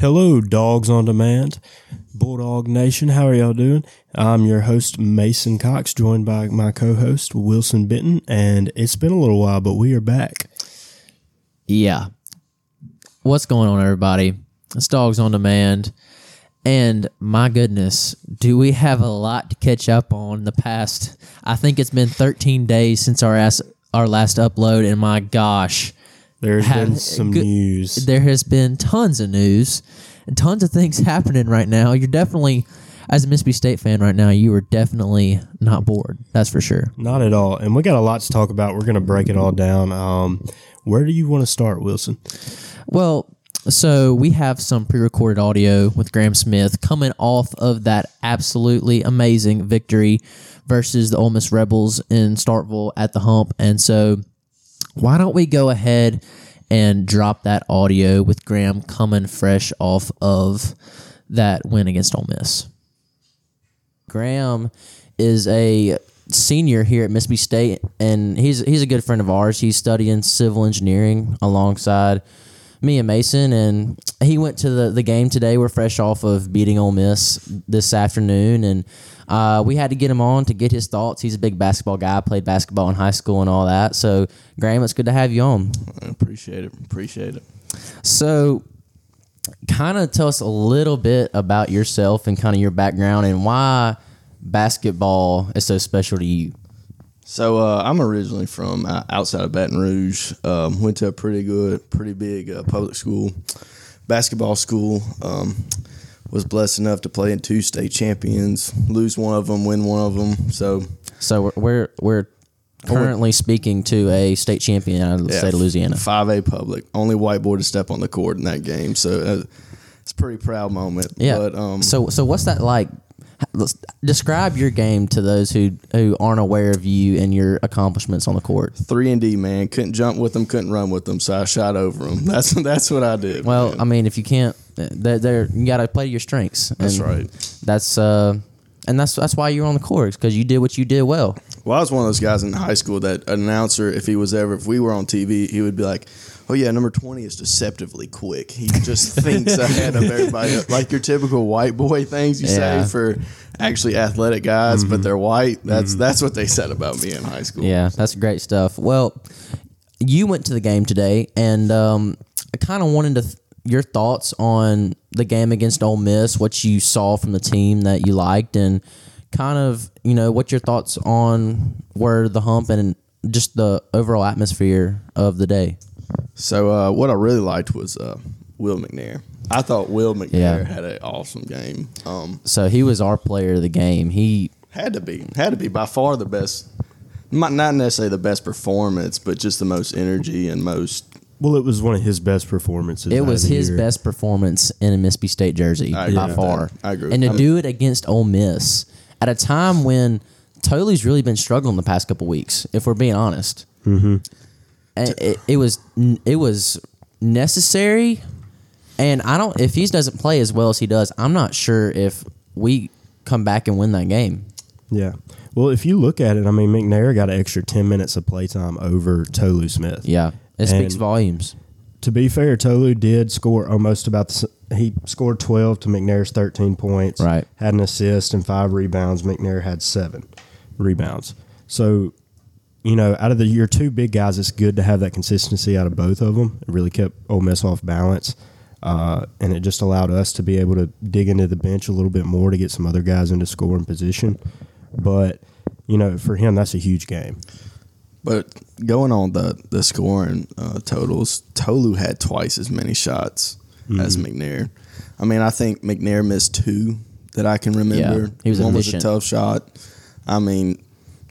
Hello, dawgs on demand, Bulldog Nation. How are y'all doing? I'm your host, Mason Cox, joined by my co host, Wilson Benton. And it's been a little while, but we are back. Yeah. What's going on, everybody? It's Dawgs on Demand. And my goodness, do we have a lot to catch up on the past? I think it's been 13 days since our ass, our last upload, and my gosh, There's Have- been some good- news. there has been tons of news and tons of things happening right now. You're definitely, as a Mississippi State fan right now, you are definitely not bored. That's for sure. Not at all. And we got a lot to talk about. We're going to break it all down. Um, where do you want to start, Wilson? Well, so we have some pre-recorded audio with Graham Smith coming off of that absolutely amazing victory versus the Ole Miss Rebels in Starkville at the Hump, and so why don't we go ahead and drop that audio with Graham coming fresh off of that win against Ole Miss. Graham is a senior here at Mississippi State, and he's he's a good friend of ours. He's studying civil engineering alongside me and Mason, and he went to the, the game today. We're fresh off of beating Ole Miss this afternoon, and uh, we had to get him on to get his thoughts. He's a big basketball guy, played basketball in high school and all that. So, Graham, it's good to have you on. I appreciate it. Appreciate it. So, kind of tell us a little bit about yourself and kind of your background and why basketball is so special to you. So uh, I'm originally from outside of Baton Rouge. Um, went to a pretty good, pretty big uh, public school, basketball school. Um, was blessed enough to play in two state champions, lose one of them, win one of them. So So we're we're, we're currently speaking to a state champion out of the state of Louisiana. five A public, only white boy to step on the court in that game. So uh, it's a pretty proud moment. Yeah. But um, so so what's that like? Let's describe your game to those who who aren't aware of you and your accomplishments on the court. three and D man couldn't jump with them, couldn't run with them, so I shot over them. That's that's what I did. Well, man. I mean, if you can't, they're, they're you got to play to your strengths. That's And right. That's uh, and that's that's why you're on the court because you did what you did well. Well, I was one of those guys in high school that an announcer, if he was ever, if we were on TV, he would be like, "Oh yeah, number twenty is deceptively quick. He just thinks ahead of everybody, like your typical white boy things you Yeah. say for actually athletic guys, but they're white. That's that's what they said about me in high school. Yeah, that's great stuff. Well, you went to the game today, and um, I kind of wanted to th- your thoughts on the game against Ole Miss, what you saw from the team that you liked, and kind of you know what your thoughts on were the hump and just the overall atmosphere of the day. So uh, what I really liked was uh, Will McNair. I thought Will McNair Yeah. had an awesome game. Um, So he was our player of the game. He had to be, had to be by far the best. Not not necessarily the best performance, but just the most energy and most Well, it was one of his best performances. it was his year. best performance in a Mississippi State jersey I by far. that. I agree And to that. do it against Ole Miss at a time when Tolu's really been struggling the past couple weeks, if we're being honest. Mm-hmm. It, it was it was necessary, and I don't. If he doesn't play as well as he does, I'm not sure if we come back and win that game. Yeah. Well, if you look at it, I mean, McNair got an extra 10 minutes of playtime over Tolu Smith. Yeah, it speaks And- volumes. To be fair, Tolu did score almost about the, he scored 12 to McNair's 13 points. Right. Had an assist and five rebounds. McNair had seven rebounds. So, you know, out of the your two big guys, it's good to have that consistency out of both of them. It really kept Ole Miss off balance. Uh, and it just allowed us to be able to dig into the bench a little bit more to get some other guys into scoring position. But, you know, for him, that's a huge game. But going on the the scoring uh, totals, Tolu had twice as many shots as McNair. I mean, I think McNair missed two that I can remember. Yeah, he was One was a tough shot. I mean,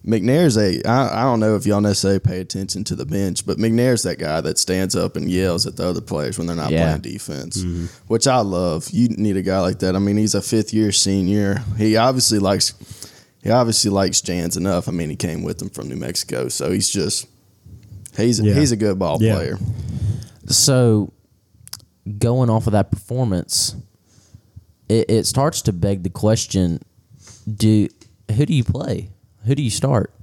McNair's a. I, I don't know if y'all necessarily pay attention to the bench, but McNair's that guy that stands up and yells at the other players when they're not Yeah. playing defense, which I love. You need a guy like that. I mean, he's a fifth year senior. He obviously likes. He obviously likes Jans enough. I mean, he came with him from New Mexico, so he's just he's Yeah. he's a good ball Yeah. player. So, going off of that performance, it, it starts to beg the question: Do who do you play? Who do you start?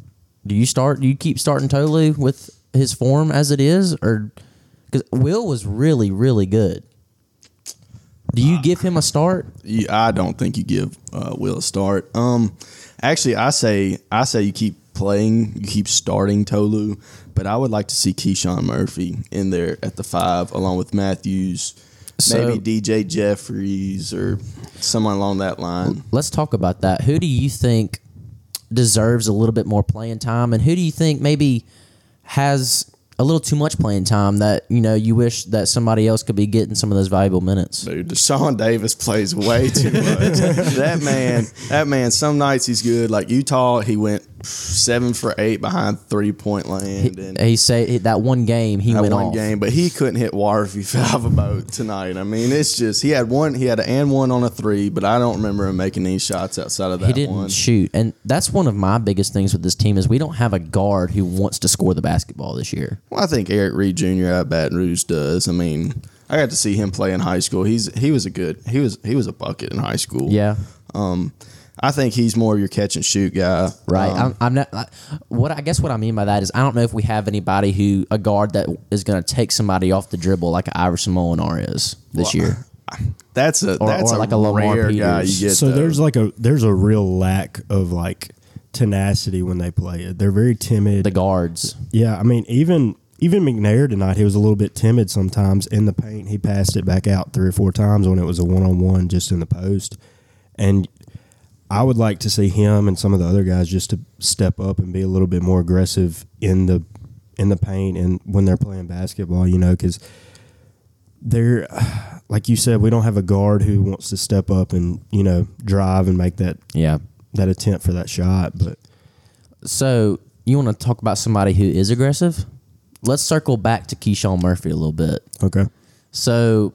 Do you start? Do you keep starting Tolu with his form as it is, or because Will was really really good? Do you give him a start? I don't think you give uh, Will a start. Um, actually, I say I say you keep playing, you keep starting Tolu, but I would like to see KeShawn Murphy in there at the five along with Matthews, So- maybe DJ Jeffries or someone along that line. Let's talk about that. Who do you think deserves a little bit more playing time, and who do you think maybe has a little too much playing time that you know you wish that somebody else could be getting some of those valuable minutes? Dude, Dashawn Davis plays way too much. that man, that man. Some nights he's good. Like Utah, he went seven for eight behind three point land and He say that one game he that went one off. game, but he couldn't hit water if he five a boat tonight. I mean, it's just he had one, he had an and one on a three, but I don't remember him making any shots outside of that He didn't one. shoot, and that's one of my biggest things with this team is we don't have a guard who wants to score the basketball this year. Well, I think Eric Reed Jr. at Baton Rouge does. I mean, I got to see him play in high school. He's he was a good he was he was a bucket in high school. Yeah, Um, I think he's more of your catch and shoot guy. right. Um, I'm, I'm not. I, what I guess what I mean by that is I don't know if we have anybody who a guard that is going to take somebody off the dribble like Iverson Molinar is this Well, year. that's a Or- that's or a like a Lamar rare guy you get. so though. there's like a there's a real lack of like tenacity when they play it. They're very timid. The guards. Yeah, I mean, even even McNair tonight, he was a little bit timid sometimes in the paint. He passed it back out three or four times when it was a one on one just in the post. And I would like to see him and some of the other guys just to step up and be a little bit more aggressive in the in the paint and when they're playing basketball, you know, because they're like you said, we don't have a guard who wants to step up and you know drive and make that Yeah. that attempt for that shot. But So you want to talk about somebody who is aggressive? Let's circle back to KeShawn Murphy a little bit. okay, So,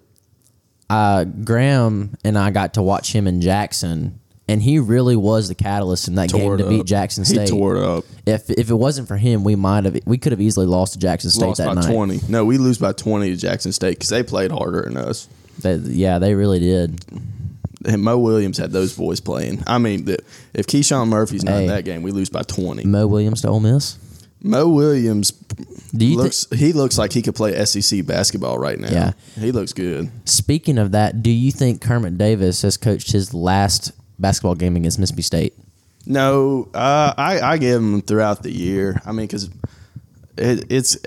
uh, Graham and I got to watch him in Jackson, and he really was the catalyst in that game to beat. Jackson He State. tore it up. If if it wasn't for him, we might have we could have easily lost to Jackson State Lost that by night. twenty. No, we lose by twenty to Jackson State because they played harder than us. They- yeah, they really did. And Mo Williams had those boys playing. I mean, the, if KeShawn Murphy's not Hey. in that game, we lose by twenty. Mo Williams to Ole Miss. Mo Williams Do you thi- looks he looks like he could play SEC basketball right now. Yeah. he looks good. Speaking of that, do you think Kermit Davis has coached his last basketball game against Mississippi State? No, uh, I I give them throughout the year. I mean, because it, it's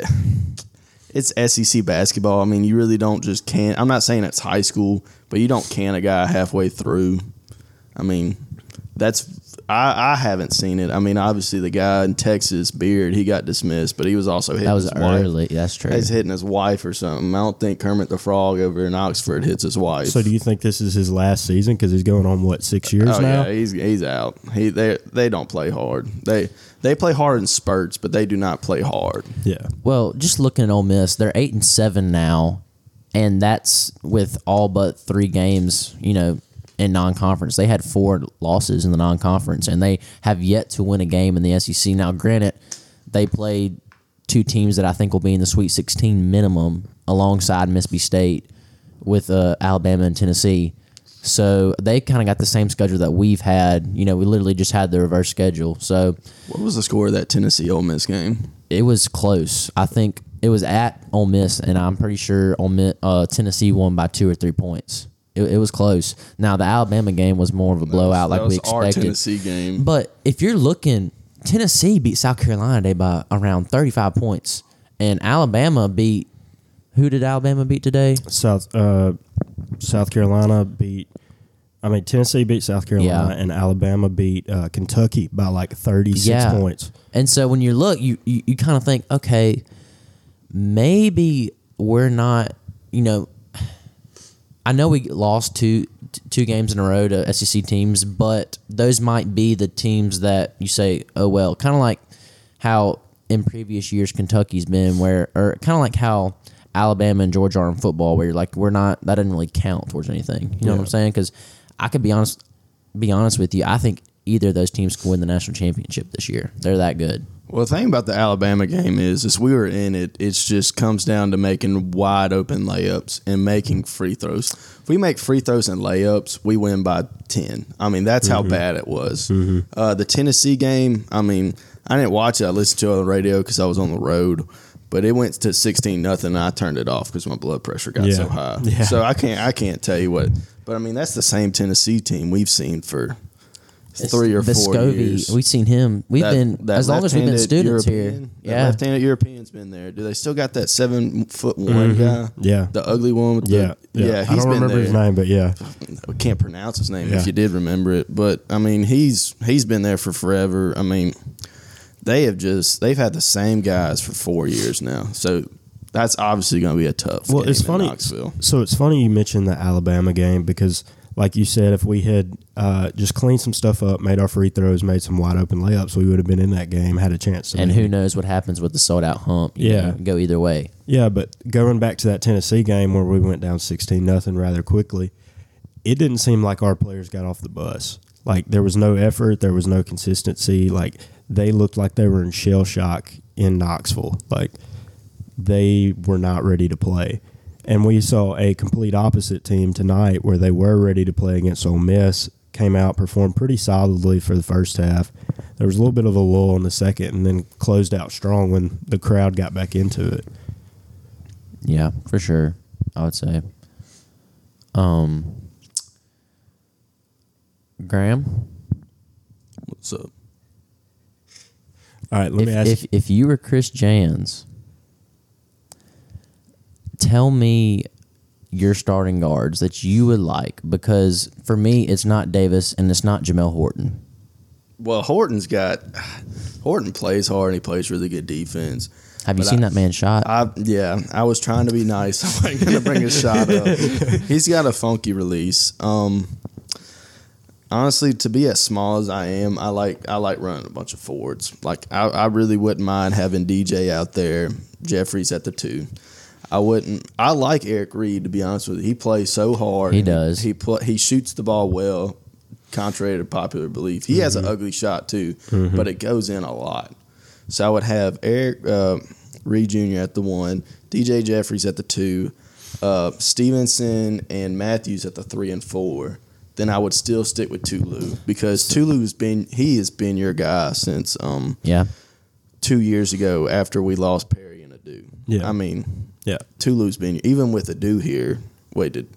it's SEC basketball. I mean, you really don't just can. I'm not saying it's high school, but you don't can a guy halfway through. I mean, that's I, I haven't seen it. I mean, obviously the guy in Texas, Beard, he got dismissed, but he was also hitting That was his wife. early. That's true. He's hitting his wife or something. I don't think Kermit the Frog over in Oxford hits his wife. so do you think this is his last season because he's going on what six years Oh now? yeah, he's he's out. He they they don't play hard. They they play hard in spurts, but they do not play hard. yeah. Well, just looking at Ole Miss, they're eight and seven now, and that's with all but three games. You know, in non-conference, they had four losses in the non-conference, and they have yet to win a game in the SEC. Now, granted, they played two teams that I think will be in the Sweet 16 minimum, alongside Mississippi State, with uh, Alabama and Tennessee. So they kind of got the same schedule that we've had. You know, we literally just had the reverse schedule. So What was the score of that Tennessee Ole Miss game? it was close. I think it was at Ole Miss, and I'm pretty sure Ole Miss, uh, Tennessee won by two or three points. It, it was close. Now the Alabama game was more of a blowout, that like we was our expected. Tennessee game. But if you're looking, Tennessee beat South Carolina today by around 35 points, and Alabama beat. Who did Alabama beat today? South uh, South Carolina beat. I mean, Tennessee beat South Carolina, Yeah. and Alabama beat uh, Kentucky by like thirty six Yeah. points. And so when you look, you, you, you kind of think, okay, maybe we're not, you know, I know we lost two two games in a row to SEC teams, but those might be the teams that you say, oh well, kind of like how in previous years Kentucky's been, where or kind of like how Alabama and Georgia are in football, where you're like, we're not that doesn't really count towards anything. You know what I'm saying? Because I could be honest, be honest with you, I think either of those teams can win the national championship this year. They're that good. Well, the thing about the Alabama game is, is we were in it. It just comes down to making wide open layups and making free throws. If we make free throws and layups, we win by ten. I mean, that's how bad it was. Uh, the Tennessee game. I mean, I didn't watch it. I listened to it on the radio because I was on the road. But it went to sixteen nothing. and I turned it off because my blood pressure got Yeah. so high. Yeah. So I can't. I can't tell you what But I mean, that's the same Tennessee team we've seen for three or four years. We've seen him. We've That- been that as long as we've been left-handed students European, here. that Yeah, left-handed European's been there. Do they still got that seven foot one guy? Mm-hmm. Yeah. the ugly one with Yeah, the yeah. I he's don't been remember his there. name, but yeah, I can't pronounce his name Yeah. if you did remember it, but I mean he's he's been there for forever. I mean they have just they've had the same guys for four years now, so that's obviously going to be a tough. Well, game it's in funny. Knoxville. So it's funny you mentioned the Alabama game because, like you said, if we had uh, just cleaned some stuff up, made our free throws, made some wide open layups, we would have been in that game, had a chance to. and who knows what happens with the sold out hump? you Yeah. know, go either way. Yeah, but going back to that Tennessee game where we went down sixteen nothing rather quickly, it didn't seem like our players got off the bus. Like there was no effort, there was no consistency. Like they looked like they were in shell shock in Knoxville. Like they were not ready to play. And we saw a complete opposite team tonight where they were ready to play against Ole Miss, came out, performed pretty solidly for the first half. There was a little bit of a lull in the second and then closed out strong when the crowd got back into it. Yeah, for sure. I would say. Um, Graham, What's up? All right, let if, me ask if if you were Chris Jans, tell me your starting guards that you would like because for me it's not Davis and it's not Jamel Horton. Well, Horton's got Horton plays hard and he plays really good defense. Have you But seen I- that man shot? I yeah, I was trying to be nice. I wasn't gonna bring his shot up. He's got a funky release. Um, honestly, to be as small as I am, I like I like running a bunch of forwards. Like I, I really wouldn't mind having DJ out there, Jeffries at the two. I wouldn't. I like Eric Reed to be honest with you. He plays so hard. He does. He pl- he shoots the ball well, contrary to popular belief. He has an ugly shot too, but it goes in a lot. So I would have Eric uh, Reed Jr. at the one, DJ Jeffries at the two, uh, Stevenson and Matthews at the three and four. Then I would still stick with Tolu because Tolu's been he has been your guy since um, yeah. two years ago after we lost Perry and Ado. Yeah. I mean yeah, Tolu's been even with Ado here. Wait, did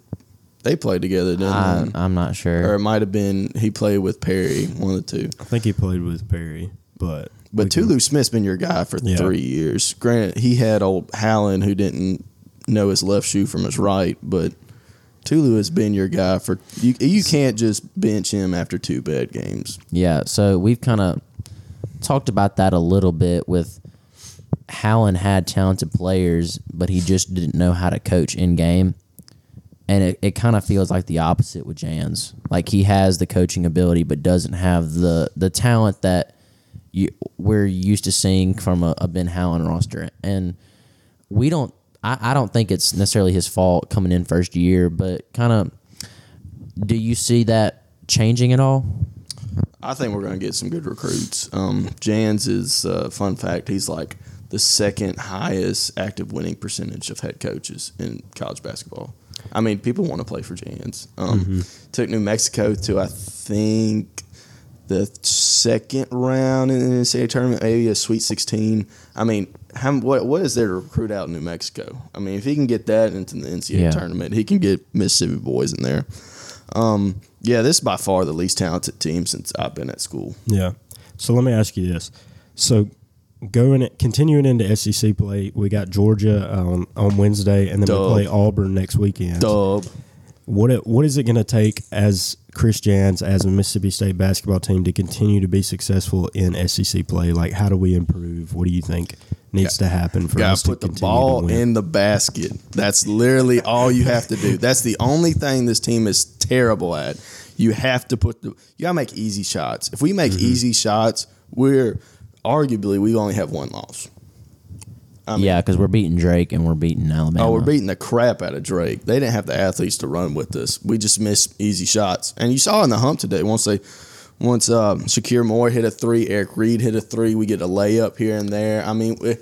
they play together? Didn't I, they? I'm not sure. Or it might have been he played with Perry, one of the two. I think he played with Perry, but But we can- Tolu Smith's been your guy for Yeah. three years. Granted, he had old Howland who didn't know his left shoe from his right, but Tolu has been your guy for you. You can't just bench him after two bad games. Yeah, so we've kind of talked about that a little bit with Howland had talented players, but he just didn't know how to coach in game. And it, it kind of feels like the opposite with Jans. Like he has the coaching ability, but doesn't have the the talent that you, we're used to seeing from a, a Ben Howland roster. And we don't. I, I don't think it's necessarily his fault coming in first year, but kind of. Do you see that changing at all? I think we're going to get some good recruits. Um, Jans is uh, fun fact. He's like the second highest active winning percentage of head coaches in college basketball. I mean, people want to play for Jans. Um, Took New Mexico to I think the second round in the NCAA tournament, maybe a Sweet Sixteen. I mean, how, what what is there to recruit out in New Mexico? I mean, if he can get that into the NCAA Yeah. tournament, he can get Mississippi boys in there. Um, yeah, this is by far the least talented team since I've been at school. Yeah. So let me ask you this: so going continuing into SEC play, we got Georgia um, on Wednesday, and then Dub. we play Auburn next weekend. Dub. What it, what is it going to take as Chris Jans as a Mississippi State basketball team to continue to be successful in SEC play? Like, how do we improve? What do you think needs to happen for Got us to put the ball in the basket. That's literally all you have to do. That's the only thing this team is terrible at. You have to put the. You gotta make easy shots. If we make Mm-hmm. easy shots, we're arguably we only have one loss. I mean, yeah, because we're beating Drake and we're beating Alabama. Oh, we're beating the crap out of Drake. They didn't have the athletes to run with us. We just missed easy shots. And you saw in the hump today, once they once um, Shakeel Moore hit a three, Eric Reed hit a three, we get a layup here and there. I mean, we,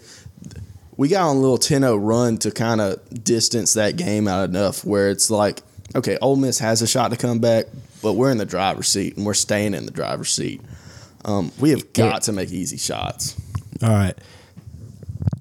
we got on a little 10-0 run to kind of distance that game out enough where it's like, okay, Ole Miss has a shot to come back, but we're in the driver's seat and we're staying in the driver's seat. Um, we have got to make easy shots. All right.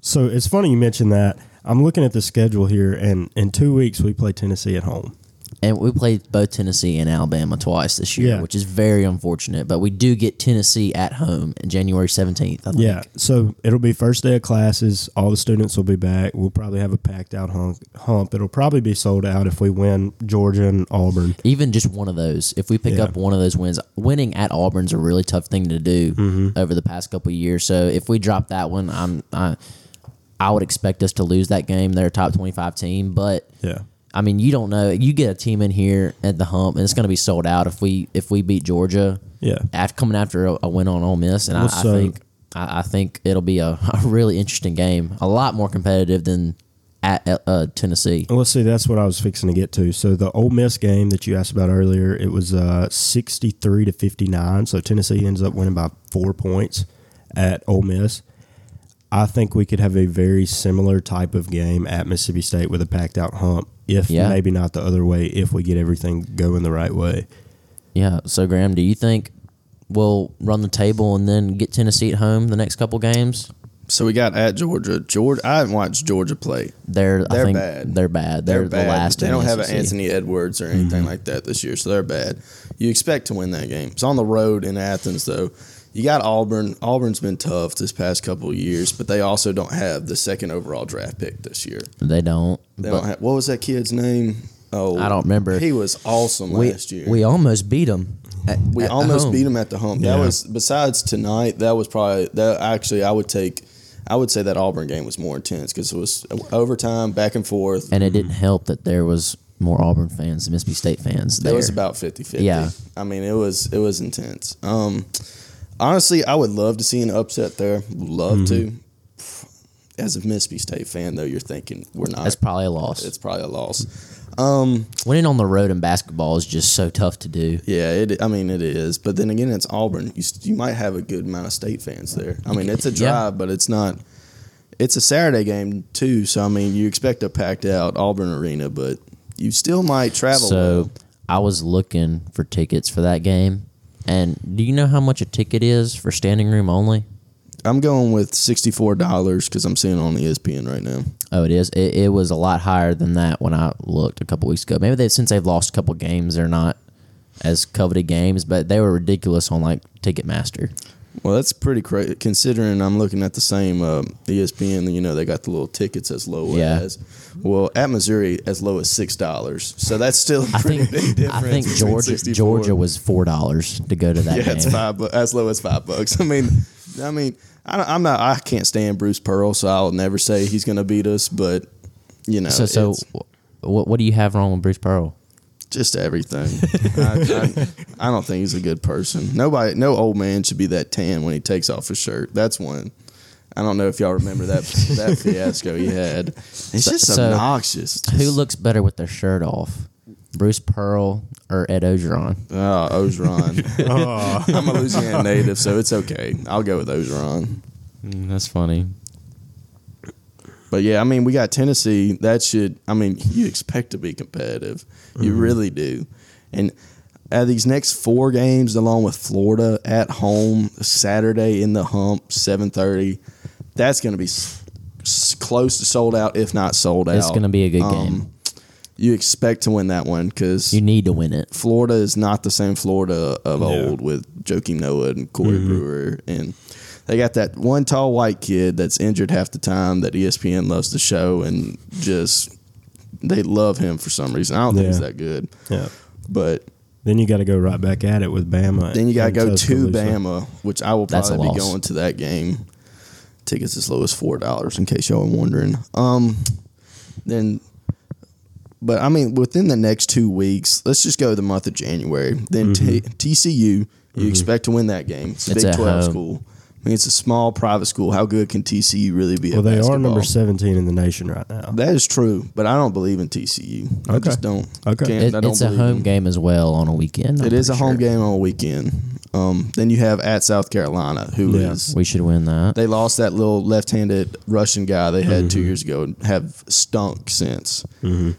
So it's funny you mentioned that. I'm looking at the schedule here, and in two weeks we play Tennessee at home. And we played both Tennessee and Alabama twice this year, Yeah. which is very unfortunate. But we do get Tennessee at home in January seventeenth. I think. Yeah, so it'll be first day of classes. All the students will be back. We'll probably have a packed out hump. hump. It'll probably be sold out if we win Georgia and Auburn. even just one of those. If we pick Yeah. up one of those wins, winning at Auburn's a really tough thing to do Mm-hmm. over the past couple of years. So if we drop that one, I'm I, I would expect us to lose that game. They're a top twenty five team, but Yeah, I mean, you don't know. You get a team in here at the hump, and it's going to be sold out if we if we beat Georgia. Yeah. after coming after a, a win on Ole Miss, and I, I so- think I, I think it'll be a, a really interesting game, a lot more competitive than at uh, Tennessee. Well, let's see. That's what I was fixing to get to. So the Ole Miss game that you asked about earlier, it was uh, sixty-three to fifty-nine. So Tennessee ends up winning by four points at Ole Miss. I think we could have a very similar type of game at Mississippi State with a packed out hump. If Yeah. maybe not the other way, if we get everything going the right way. Yeah. So Graham, do you think we'll run the table and then get Tennessee at home the next couple games? So we got at Georgia. Georgia. I haven't watched Georgia play. They're I They're think bad. They're bad. They're, They're, bad. the last. They don't the have an Anthony Edwards or anything mm-hmm. like that this year, so they're bad. You expect to win that game. It's on the road in Athens, though. You got Auburn. Auburn's been tough this past couple of years, but they also don't have the second overall draft pick this year. They don't. They don't have. What was that kid's name? Oh, I don't remember. He was awesome we last year. we almost beat him. At, We at almost home. beat him at the hump. That Yeah. was besides tonight. That was probably that. Actually, I would take. I would say that Auburn game was more intense because it was overtime, back and forth. and it didn't help that there was more Auburn fans than Mississippi State fans. It was about 50-50. Yeah. I mean, it was it was intense. Um, honestly, I would love to see an upset there. Love to. As a Mississippi State fan, though, you're thinking we're not. that's probably a loss. it's probably a loss. Um, Winning on the road in basketball is just so tough to do. yeah, it. I mean, it is. But then again, it's Auburn. You you might have a good amount of state fans there. I mean, it's a Yeah. drive, but it's not. It's a Saturday game too, so I mean, you expect a packed out Auburn arena, but you still might travel. So well. I was looking for tickets for that game. And do you know how much a ticket is for standing room only? I'm going with sixty four dollars because I'm seeing it on ESPN right now. Oh, it is. It, it was a lot higher than that when I looked a couple weeks ago. Maybe they since they've lost a couple games, they're not as coveted games, but they were ridiculous on like Ticketmaster. Well, that's pretty crazy considering I'm looking at the same uh, ESPN. You know, they got the little tickets as low Yeah. as. Well, at Missouri, as low as six dollars. So that's still a I think big difference. I think Georgia 64. Georgia was four dollars to go to that Yeah, game. it's five. Bu- as low as five bucks. I mean, I mean, I don't, I'm not. I can't stand Bruce Pearl, so I'll never say he's going to beat us. But you know, So so what what do you have wrong with Bruce Pearl? Just everything. I, I, I don't think he's a good person. Nobody, no old man should be that tan when he takes off his shirt. That's one. I don't know if y'all remember that that fiasco he had. It's just so obnoxious. Who looks better with their shirt off? Bruce Pearl or Ed Orgeron? Oh, Orgeron. I'm a Louisiana native, so it's okay. I'll go with Orgeron. Mm, that's funny. But yeah, I mean, we got Tennessee. That should, I mean, you expect to be competitive. You really do. And at these next four games, along with Florida at home, Saturday in the hump, 7.30, that's going to be s- s- close to sold out, if not sold out. It's going to be a good Um, game. You expect to win that one because You need to win it. Florida is not the same Florida of Yeah. old with Joakim Noah and Corey Brewer. And they got that one tall white kid that's injured half the time that ESPN loves to show and just they love him for some reason. I don't think he's that good. Yeah. But Then you got to go right back at it with Bama. then you got to go to Bama, which I will probably be going to that game. Tickets as low as four dollars, in case y'all are wondering. Um, then, but I mean, within the next two weeks, let's just go the month of January. Then T- TCU, you expect to win that game. It's a It's Big at Twelve home. school. I mean, it's a small private school. How good can TCU really be? Well, at they are number 17 in the nation right now. That is true, but I don't believe in TCU. I Okay. just don't. Okay. It, I don't it's a home in- game as well on a weekend. I'm It is a home sure. game on a weekend. Um, then you have at South Carolina, who is Yeah. We should win that. they lost that little left-handed Russian guy they had Mm-hmm. two years ago and have stunk since.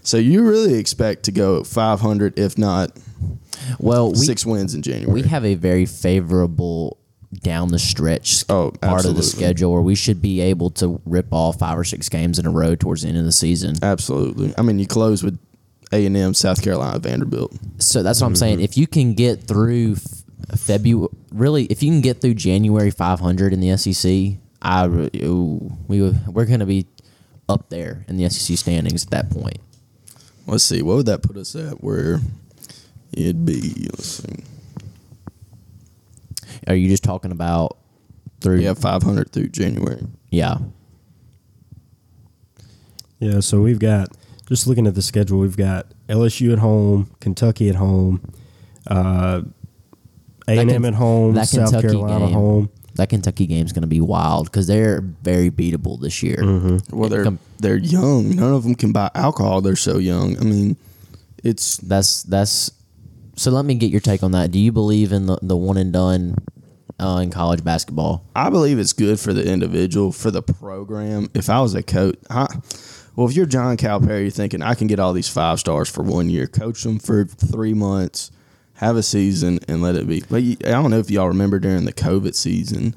So you really expect to go 500, if not Well, we six wins in January. we have a very favorable down the stretch Oh, part of the schedule where we should be able to rip off five or six games in a row towards the end of the season. Absolutely. I mean, you close with A and M, South Carolina, Vanderbilt. So that's what I'm saying. Mm-hmm. If you can get through February, really, if you can get through January 500 in the SEC, I ooh, we we're going to be up there in the SEC standings at that point. Let's see, what would that put us at? Where it'd be? Let's see. Are you just talking about through? Yeah, 500 through January. Yeah. Yeah, so we've got just looking at the schedule, we've got LSU at home, Kentucky at home, uh, A and M Ken- at home, that South Kentucky Carolina game. home. That Kentucky game's going to be wild because they're very beatable this year. Well, they're Com- they're young. None of them can buy alcohol. They're so young. I mean, it's That's that's. So let me get your take on that. Do you believe in the, the one and done uh, in college basketball? I believe it's good for the individual, for the program. If I was a coach, I, well, if you're John Calipari, you're thinking I can get all these five stars for one year, coach them for three months, have a season, and let it be. But you, I don't know if y'all remember during the COVID season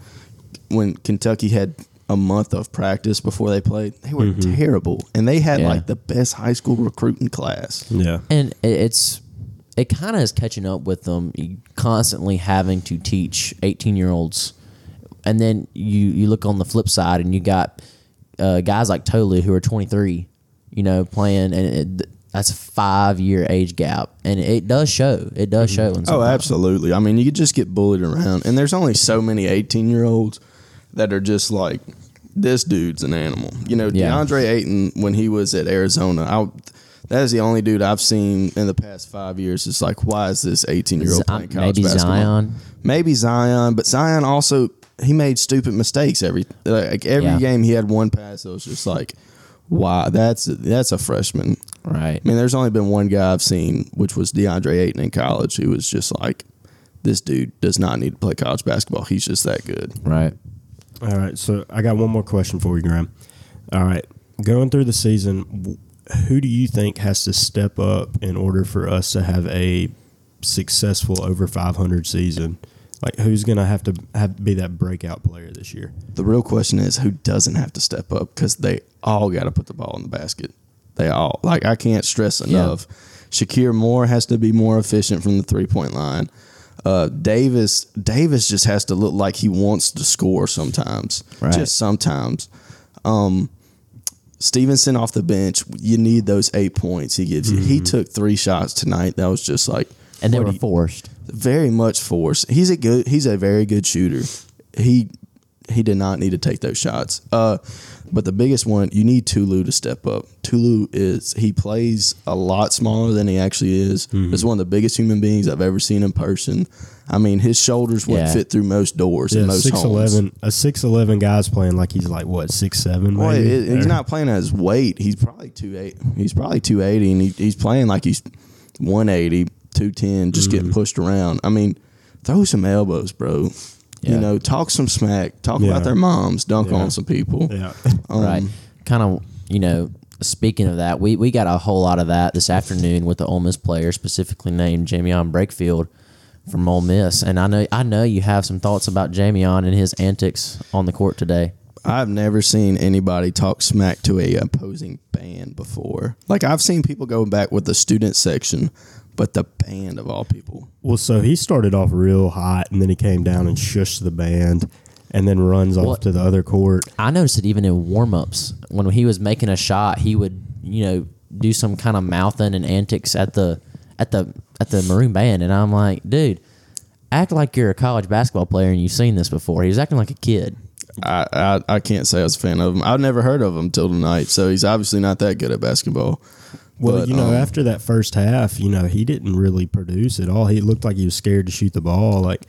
when Kentucky had a month of practice before they played. They were terrible, and they had Yeah. like the best high school recruiting class. Yeah. And it's it kind of is catching up with them constantly having to teach 18 year olds and then you you look on the flip side and you got uh, guys like Tolu who are 23 you know playing and it, that's a five year age gap and it does show it does show in some Oh, times. absolutely. I mean, you could just get bullied around, and there's only so many 18 year olds that are just like, this dude's an animal. You know, Yeah. DeAndre Ayton when he was at Arizona, I, that is the only dude I've seen in the past five years. It's like, why is this 18 year old playing uh, college basketball? maybe basketball? Zion Maybe Zion, but Zion also he made stupid mistakes every like every Yeah. game. He had one pass that was just like, wow, that's that's a freshman. right I mean, there's only been one guy I've seen, which was DeAndre Ayton in college, who was just like, this dude does not need to play college basketball. He's just that good. right All right, so I got one more question for you, Graham. All right, going through the season, w- who do you think has to step up in order for us to have a successful over 500 season? Like, who's going to have to have be that breakout player this year? The real question is who doesn't have to step up because they all got to put the ball in the basket. They all like I can't stress enough. Shakeel Moore has to be more efficient from the three point line. Uh, Davis Davis just has to look like he wants to score sometimes, Right. just sometimes. Um, Stevenson off the bench, you need those eight points he gives you. He mm-hmm. took three shots tonight. That was just like and they what were you- forced very much forced. He's a good. He's a very good shooter. He he did not need to take those shots. Uh, but the biggest one, you need Tolu to step up. Tolu is he plays a lot smaller than he actually is. He's one of the biggest human beings I've ever seen in person. I mean, his shoulders would Yeah. fit through most doors Yeah, and most six homes. eleven. A six eleven guy's playing like he's like what six seven. Well, maybe? it- he's not playing at his weight. He's probably two eight. He's probably two eighty, and he, he's playing like he's 180, 210, just Mm-hmm. getting pushed around. I mean, throw some elbows, bro. Yeah. You know, talk some smack. Talk Yeah. about their moms. Dunk Yeah. on some people. Yeah. Um, right. Kind of, you know, speaking of that, we, we got a whole lot of that this afternoon with the Ole Miss player, specifically named Jaemyn Brakefield from Ole Miss. And I know I know you have some thoughts about Jaemyn and his antics on the court today. I've never seen anybody talk smack to a opposing band before. Like I've seen people go back with the student section, but the band of all people. Well, so he started off real hot, and then he came down and shushed the band, and then runs off to the other court. I noticed it even in warm ups when he was making a shot, he would you know do some kind of mouthing and antics at the at the at the maroon band, and I'm like, dude, act like you're a college basketball player and you've seen this before. He was acting like a kid. I, I I can't say I was a fan of him. I've never heard of him till tonight, so he's obviously not that good at basketball. Well, But, you know, um, after that first half, you know, he didn't really produce at all. He looked like he was scared to shoot the ball. Like,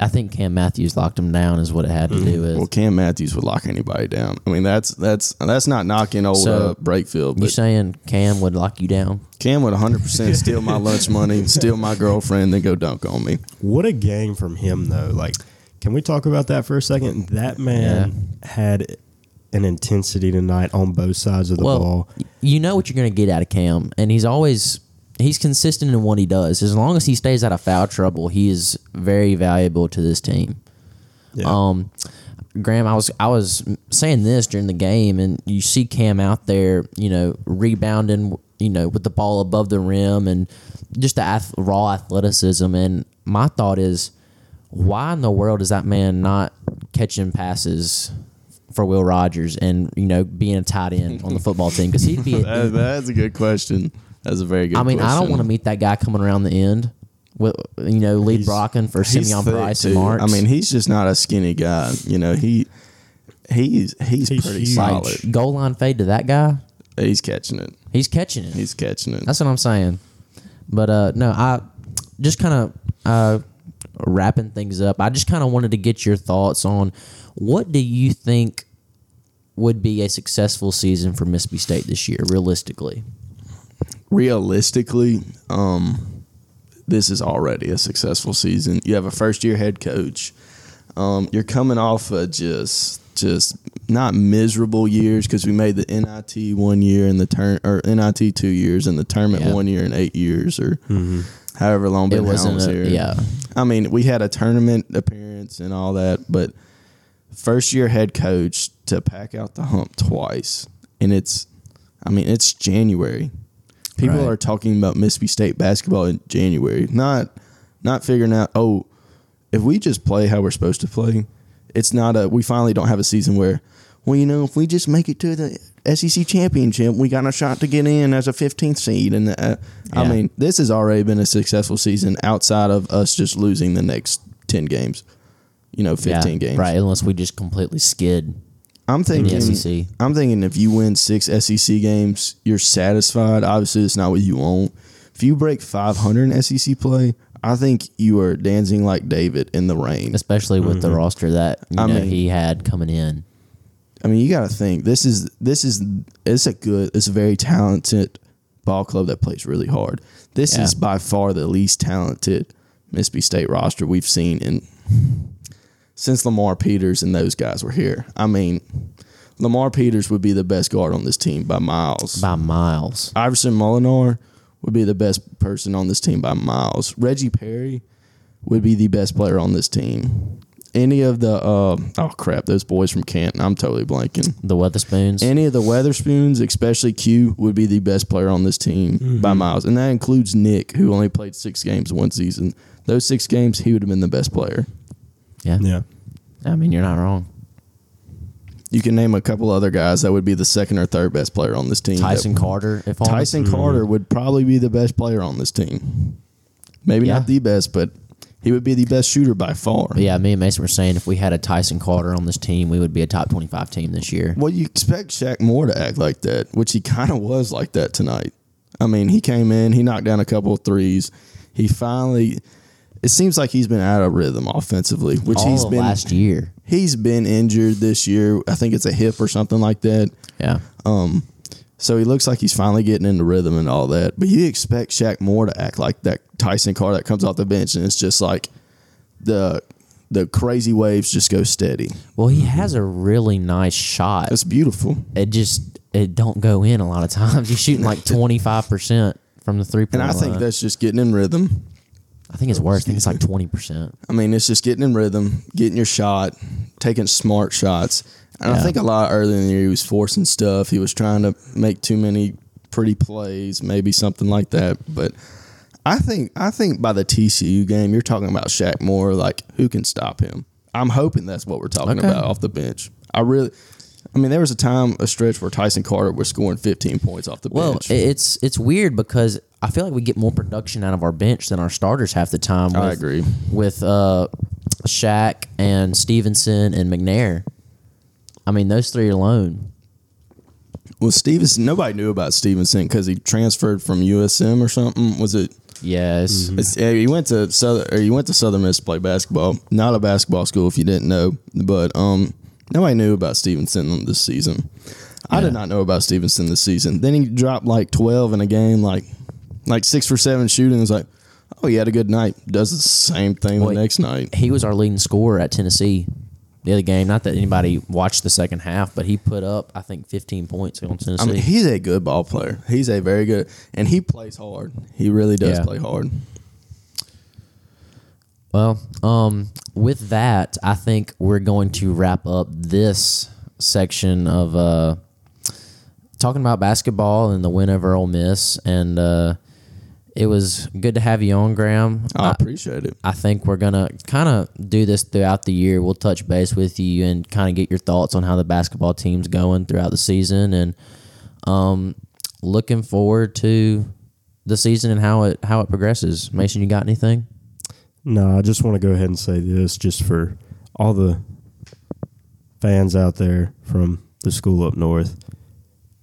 I think Cam Matthews locked him down, is what it had to do with. Well, Cam Matthews would lock anybody down. I mean, that's that's that's not knocking old So, uh, Brakefield, You but saying Cam would lock you down? Cam would 100 percent steal my lunch money, steal my girlfriend, then go dunk on me. what a game from him, though. Like, can we talk about that for a second? That man had an intensity tonight on both sides of the well, ball. you know what you're going to get out of Cam, and he's always he's consistent in what he does. As long as he stays out of foul trouble, he is very valuable to this team. Yeah. Um, Graham, I was I was saying this during the game, and you see Cam out there, you know, rebounding you know, with the ball above the rim and just the ath- raw athleticism. And my thought is, why in the world is that man not catching passes for Will Rogers and you know being a tight end on the football team? Because he'd be. That, that's a good question. That's a very good. I mean, I don't want to meet that guy coming around the end. With you know, lead Brocken for He's Simeon Price too. and Marks. I mean, he's just not a skinny guy. You know, he he's he's, He's pretty huge. solid. goal line fade to that guy. He's catching it. He's catching it. He's catching it. That's what I'm saying. But uh, no, I just kind of uh, wrapping things up. I just kind of wanted to get your thoughts on what do you think would be a successful season for Mississippi State this year, realistically. realistically, um, this is already a successful season. You have a first year head coach. Um, you're coming off of just just not miserable years because we made the NIT one year and the turn or NIT two years and the tournament Yeah. one year and eight years or however long It wasn't was a- here. yeah. I mean, we had a tournament appearance and all that, but first year head coach to pack out the hump twice, and it's, I mean, it's January. People Right. are talking about Mississippi State basketball in January, not not figuring out. Oh, if we just play how we're supposed to play, it's not a. We finally don't have a season where, well, you know, if we just make it to the SEC championship, we got a shot to get in as a 15th seed. And uh, I mean, this has already been a successful season outside of us just losing the next 10 games. You know, 15 Yeah, games. Right, unless we just completely skid. I'm thinking. SEC. I'm thinking if you win six SEC games, you're satisfied. Obviously, it's not what you want. If you break 500 in SEC play, I think you are dancing like David in the rain. especially with the mm-hmm. roster that you I know, mean- he had coming in. I mean, you got to think this is this is it's a good, it's a very talented ball club that plays really hard. This Yeah. is by far the least talented Mississippi State roster we've seen in since Lamar Peters and those guys were here. I mean, Lamar Peters would be the best guard on this team by miles. By miles. Iverson Molinar would be the best person on this team by miles. Reggie Perry would be the best player on this team. Any of the uh, oh crap, those boys from Canton, I'm totally blanking. The Weatherspoons. Any of the Weatherspoons, especially Q, would be the best player on this team by miles, and that includes Nick, who only played six games one season. Those six games, he would have been the best player. Yeah. Yeah. I mean, you're not wrong. You can name a couple other guys that would be the second or third best player on this team. Tyson That- Carter, if all Tyson mm-hmm. Carter would probably be the best player on this team. Maybe Yeah. not the best, but he would be the best shooter by far. But yeah, me and Mason were saying if we had a Tyson Carter on this team, we would be a top 25 team this year. Well, you expect Shaq Moore to act like that, which he kind of was like that tonight. I mean, he came in, he knocked down a couple of threes. He finally, it seems like he's been out of rhythm offensively, which all he's been last year. He's been injured this year. I think it's a hip or something like that. Yeah. Um, So he looks like he's finally getting into rhythm and all that. But you expect Shaq Moore to act like that Tyson Carter that comes off the bench, and it's just like the the crazy waves just go steady. Well, he has a really nice shot. It's beautiful. It just it don't go in a lot of times. He's shooting like 25% from the three point. point And I line. think that's just getting in rhythm. I think it's worse. I think it's like 20%. I mean, it's just getting in rhythm, getting your shot, taking smart shots. And I think a lot earlier in the year he was forcing stuff. He was trying to make too many pretty plays, maybe something like that. But I think I think by the TCU game, you're talking about Shaq Moore. Like, who can stop him? I'm hoping that's what we're talking Okay. about off the bench. I really, I mean, there was a time, a stretch where Tyson Carter was scoring 15 points off the Well, bench. i- it's it's weird because I feel like we get more production out of our bench than our starters half the time. With, I agree. With uh, Shaq and Stevenson and McNair. I mean, those three alone. well, Stevenson, nobody knew about Stevenson because he transferred from USM or something. Was it? Yes. It's, yeah, you went to Southern, or you went to Southern Miss to play basketball. Not a basketball school, if you didn't know. But um, nobody knew about Stevenson this season. I did not know about Stevenson this season. Then he dropped like twelve in a game, like like six for seven shooting. It was like, oh, he had a good night. Does the same thing Well, the next night. He was our leading scorer at Tennessee the other game. Not that anybody watched the second half, but he put up, I think, 15 points on Tennessee. I mean, he's a good ball player. He's a very good, and he plays hard. He really does Yeah. play hard. Well, um, with that, I think we're going to wrap up this section of uh, talking about basketball and the win over Ole Miss, and uh, it was good to have you on, Graham. I appreciate it. I think we're gonna kind of do this throughout the year. We'll touch base with you and kind of get your thoughts on how the basketball team's going throughout the season, and um, looking forward to the season and how it how it progresses. Mason, you got anything? No, I just want to go ahead and say this just for all the fans out there from the school up north.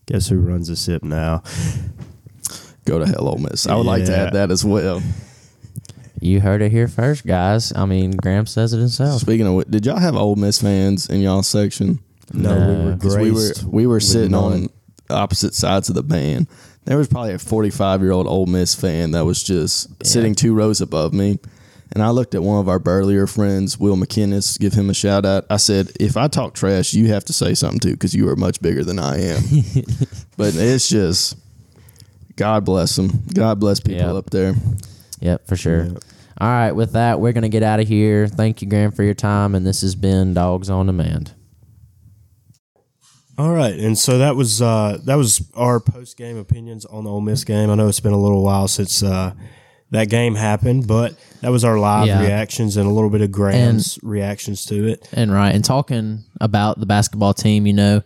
Guess who runs the SIP now? Go to hell, Ole Miss. I would like to Yeah. add that as well. You heard it here first, guys. I mean, Graham says it himself. Speaking of, which, did y'all have Ole Miss fans in y'all section? No, we were 'Cause we were graced we were with sitting none. on opposite sides of the band. There was probably a 45 year old Ole Miss fan that was just sitting two rows above me. And I looked at one of our burlier friends, Will McKinnis, give him a shout out. I said, if I talk trash, you have to say something too, because you are much bigger than I am. but it's just, God bless them. God bless people Yep. up there. Yep, for sure. All right, with that, we're gonna get out of here. Thank you, Graham, for your time, and this has been Dawgs on Demand. All right, and so that was uh, that was our post game opinions on the Ole Miss game. I know it's been a little while since uh, that game happened, but that was our live Yeah. reactions and a little bit of Graham's reactions to it. And right, and talking about the basketball team, you know,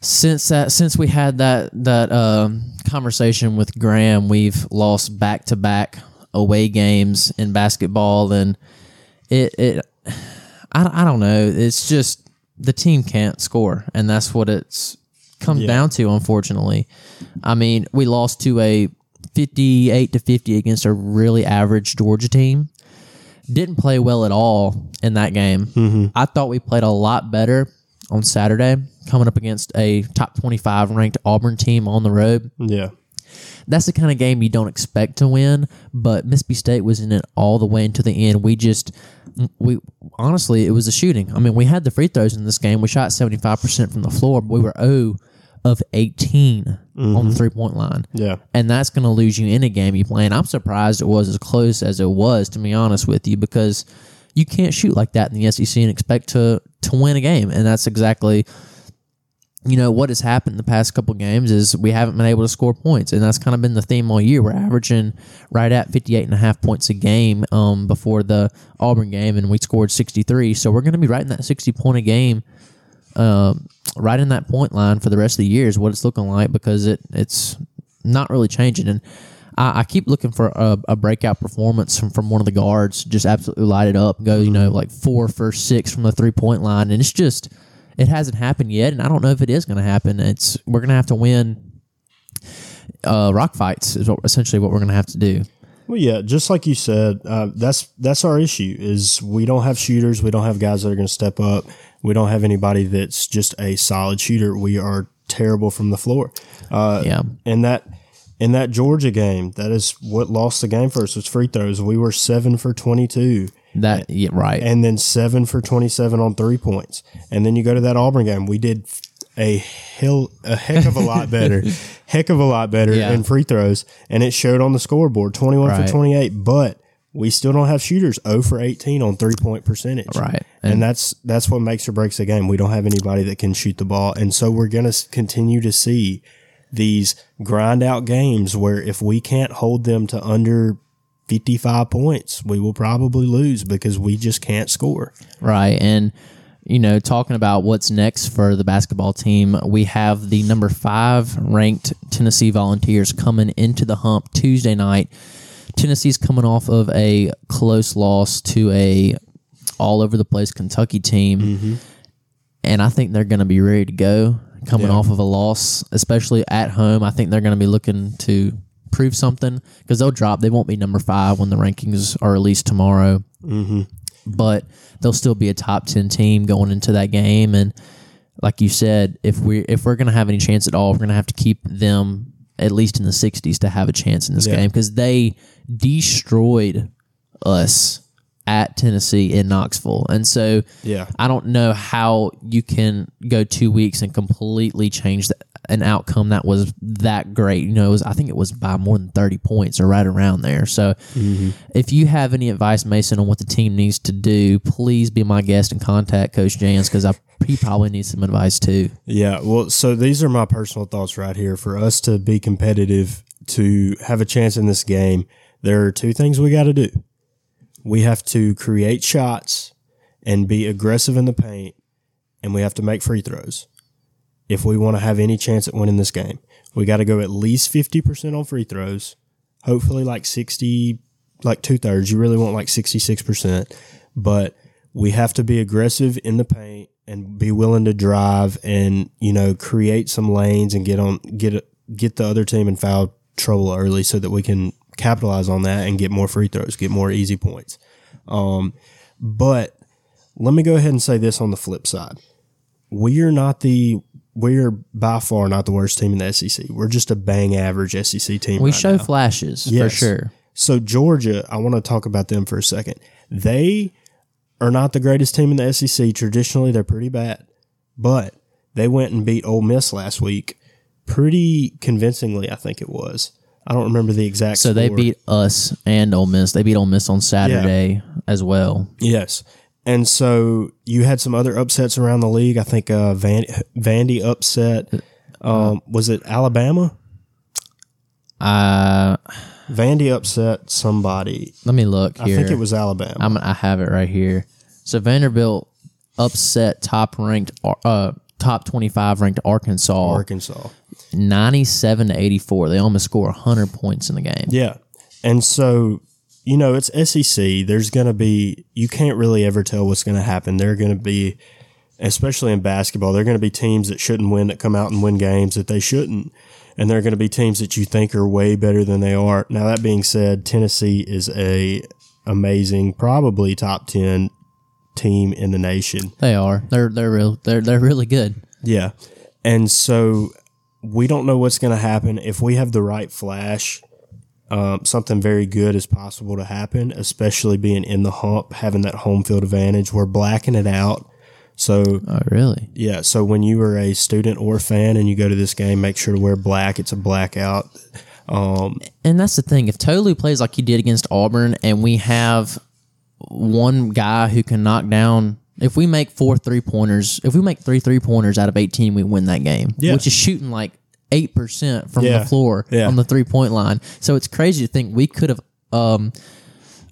since that since we had that that um, conversation with Graham, we've lost back to back away games in basketball, and it it I, I don't know. It's just the team can't score, and that's what it's comes Yeah. down to. Unfortunately, I mean, we lost to a fifty-eight to fifty against a really average Georgia team. Didn't play well at all in that game. Mm-hmm. I thought we played a lot better on Saturday, coming up against a top twenty-five ranked Auburn team on the road Yeah, that's the kind of game you don't expect to win. But Mississippi State was in it all the way into the end. We just, we honestly, it was a shooting. I mean, we had the free throws in this game. We shot seventy five percent from the floor, but we were zero of eighteen on the three point line. yeah, And that's going to lose you in a game you play. And I'm surprised it was as close as it was, to be honest with you, because you can't shoot like that in the SEC and expect to to win a game. And that's exactly you know what has happened the past couple games is we haven't been able to score points and that's kind of been the theme all year we're averaging right at 58 and a half points a game um, before the auburn game and we scored 63 so we're going to be right in that 60 point a game um, right in that point line for the rest of the year is what it's looking like because it it's not really changing and I, I keep looking for a, a breakout performance from, from one of the guards just absolutely light it up go you know like four for six from the three point line and it's just it hasn't happened yet, and I don't know if it is going to happen. It's we're going to have to win uh, rock fights is what, essentially what we're going to have to do. Well, yeah, just like you said, uh, that's that's our issue. Is we don't have shooters. We don't have guys that are going to step up. We don't have anybody that's just a solid shooter. We are terrible from the floor. Uh, Yeah. and that in that Georgia game, that is what lost the game for us was free throws. We were seven for twenty two. That yeah, right. and then seven for 27 on three points. And then you go to that Auburn game. We did a hell, a heck of a lot better, heck of a lot better Yeah. in free throws. And it showed on the scoreboard 21 Right. for 28. But we still don't have shooters 0 for 18 on three point percentage. Right. And, And- that's, that's what makes or breaks the game. We don't have anybody that can shoot the ball. And so we're going to continue to see these grind out games where if we can't hold them to under 55 points, we will probably lose because we just can't score. Right. And, you know, talking about what's next for the basketball team, we have the number five ranked Tennessee Volunteers coming into the hump Tuesday night. Tennessee's coming off of a close loss to a all over the place Kentucky team. Mm-hmm. And I think they're going to be ready to go coming Yeah. off of a loss, especially at home. I think they're going to be looking to prove something because they'll drop. They won't be number five when the rankings are released tomorrow mm-hmm. but they'll still be a top 10 team going into that game and like you said if we if we're going to have any chance at all we're going to have to keep them at least in the 60s to have a chance in this Yeah. game because they destroyed us at Tennessee in Knoxville and so Yeah. I don't know how you can go two weeks and completely change the, an outcome that was that great. You know, it was I think it was by more than thirty points or right around there. So, mm-hmm. if you have any advice, Mason, on what the team needs to do, please be my guest and contact Coach Jans because I he probably needs some advice too. Yeah, well, so these are my personal thoughts right here. For us to be competitive, to have a chance in this game, there are two things we got to do. We have to create shots and be aggressive in the paint, and we have to make free throws. If we want to have any chance at winning this game, we got to go at least 50% on free throws, hopefully like 60, like two thirds. You really want like 66%, but we have to be aggressive in the paint and be willing to drive and, you know, create some lanes and get on, get, get the other team in foul trouble early so that we can capitalize on that and get more free throws, get more easy points. Um, but let me go ahead and say this on the flip side. We are not the we are by far not the worst team in the SEC. We're just a bang average SEC team. We right show now. flashes for sure. So Georgia, I want to talk about them for a second. They are not the greatest team in the SEC. Traditionally, they're pretty bad, but they went and beat Ole Miss last week pretty convincingly. I think it was. I don't remember the exact. So they beat us and Ole Miss. They beat Ole Miss on Saturday as well. Yes. And so you had some other upsets around the league. I think uh, Van, Vandy upset. Um, was it Alabama? Uh, Vandy upset somebody. let me look I think it was Alabama. I'm, I have it right here. So Vanderbilt upset top ranked, uh, top 25 ranked Arkansas, Arkansas. 97 to 84. They almost score 100 points in the game. Yeah. And so, you know, it's SEC. There's going to be, you can't really ever tell what's going to happen. They're going to be, especially in basketball, they're going to be teams that shouldn't win that come out and win games that they shouldn't. And there are going to be teams that you think are way better than they are. Now, that being said, Tennessee is a amazing, probably top 10 team in the nation. They are. They're they're real. They're they're really good. Yeah. And so we don't know what's going to happen. If we have the right flash, um, something very good is possible to happen, especially being in the hump, having that home field advantage. We're blacking it out. So, Oh, really? yeah. So when you are a student or fan and you go to this game, make sure to wear black. It's a blackout. Um, And that's the thing. If Tolu plays like he did against Auburn, and we have one guy who can knock down. If we make four three pointers, if we make three three pointers out of eighteen, we win that game. Yeah. Which is shooting like eight percent from Yeah. the floor Yeah. on the three point line. So it's crazy to think we could have um,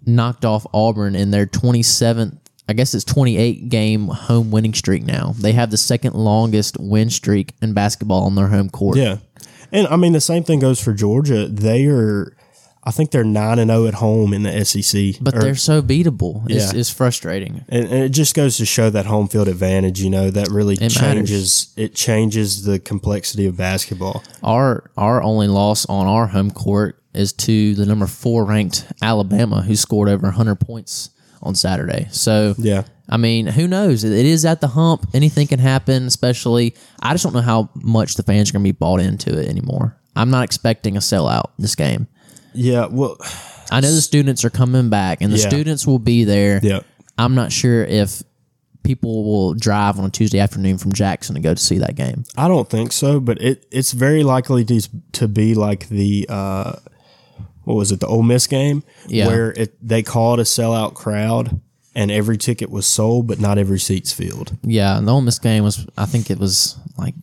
knocked off Auburn in their twenty seventh. I guess it's 28 game home winning streak now. They have the second longest win streak in basketball on their home court. Yeah. And I mean, the same thing goes for Georgia. They are, I think they're 9 and 0 at home in the SEC. But Or- they're so beatable. It's, Yeah. it's frustrating. and, and it just goes to show that home field advantage, you know, that really matters. changes it changes the complexity of basketball. Our our only loss on our home court is to the number four ranked Alabama, who scored over 100 points on Saturday. So Yeah. I mean, who knows? It is at the hump. Anything can happen. Especially, I just don't know how much the fans are going to be bought into it anymore. I'm not expecting a sellout this game. Yeah, well, I know the students are coming back, and the Yeah. students will be there. yeah. I'm not sure if people will drive on a Tuesday afternoon from Jackson to go to see that game. I don't think so, but it it's very likely to to be like the uh, what was it, the Ole Miss game, Yeah. where it they called a sellout crowd, and every ticket was sold, but not every seat's filled. Yeah, the Ole Miss game was. I think it was like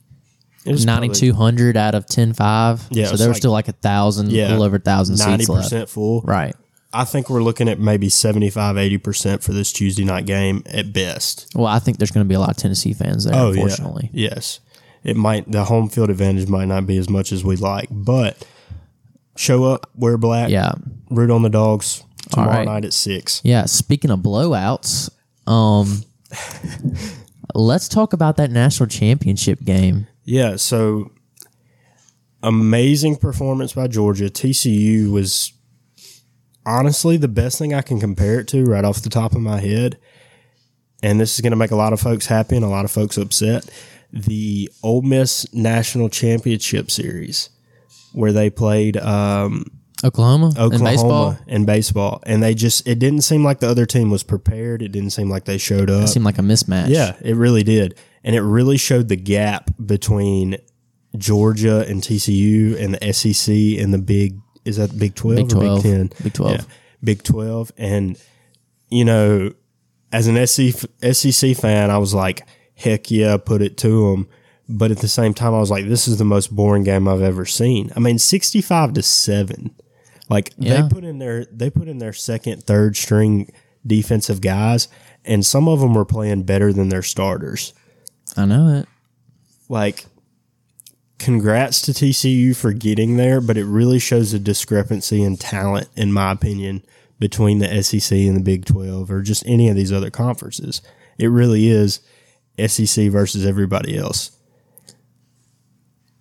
It was ninety two hundred out of ten five. Yeah, so there were like- still like a thousand, a little over a thousand ninety seats left. percent full. Right. I think we're looking at maybe 75, 80 percent for this Tuesday night game at best. Well, I think there's going to be a lot of Tennessee fans there. unfortunately, Oh, yeah, yes. It might the home field advantage might not be as much as we like, but show up, wear black, yeah, root on the dogs tomorrow right. night at six. yeah. Speaking of blowouts, um, let's talk about that national championship game. Yeah, so amazing performance by Georgia. TCU was honestly the best thing I can compare it to right off the top of my head. And this is going to make a lot of folks happy and a lot of folks upset. The Ole Miss National Championship Series, where they played um, Oklahoma, Oklahoma in baseball. in baseball, and they just it didn't seem like the other team was prepared. It didn't seem like they showed up. It seemed like a mismatch. Yeah, it really did. And it really showed the gap between Georgia and TCU and the SEC and the big is that Big 12 Big or 12. Big 10? Big 12. Yeah, Big 12 and you know, as an SEC SEC fan, I was like heck yeah, put it to them. But at the same time, I was like, this is the most boring game I've ever seen. I mean, sixty-five to seven. Like Yeah. they put in their they put in their second, third string defensive guys, and some of them were playing better than their starters. I know it. Like, congrats to TCU for getting there, but it really shows a discrepancy in talent, in my opinion, between the SEC and the Big Twelve, or just any of these other conferences. It really is SEC versus everybody else.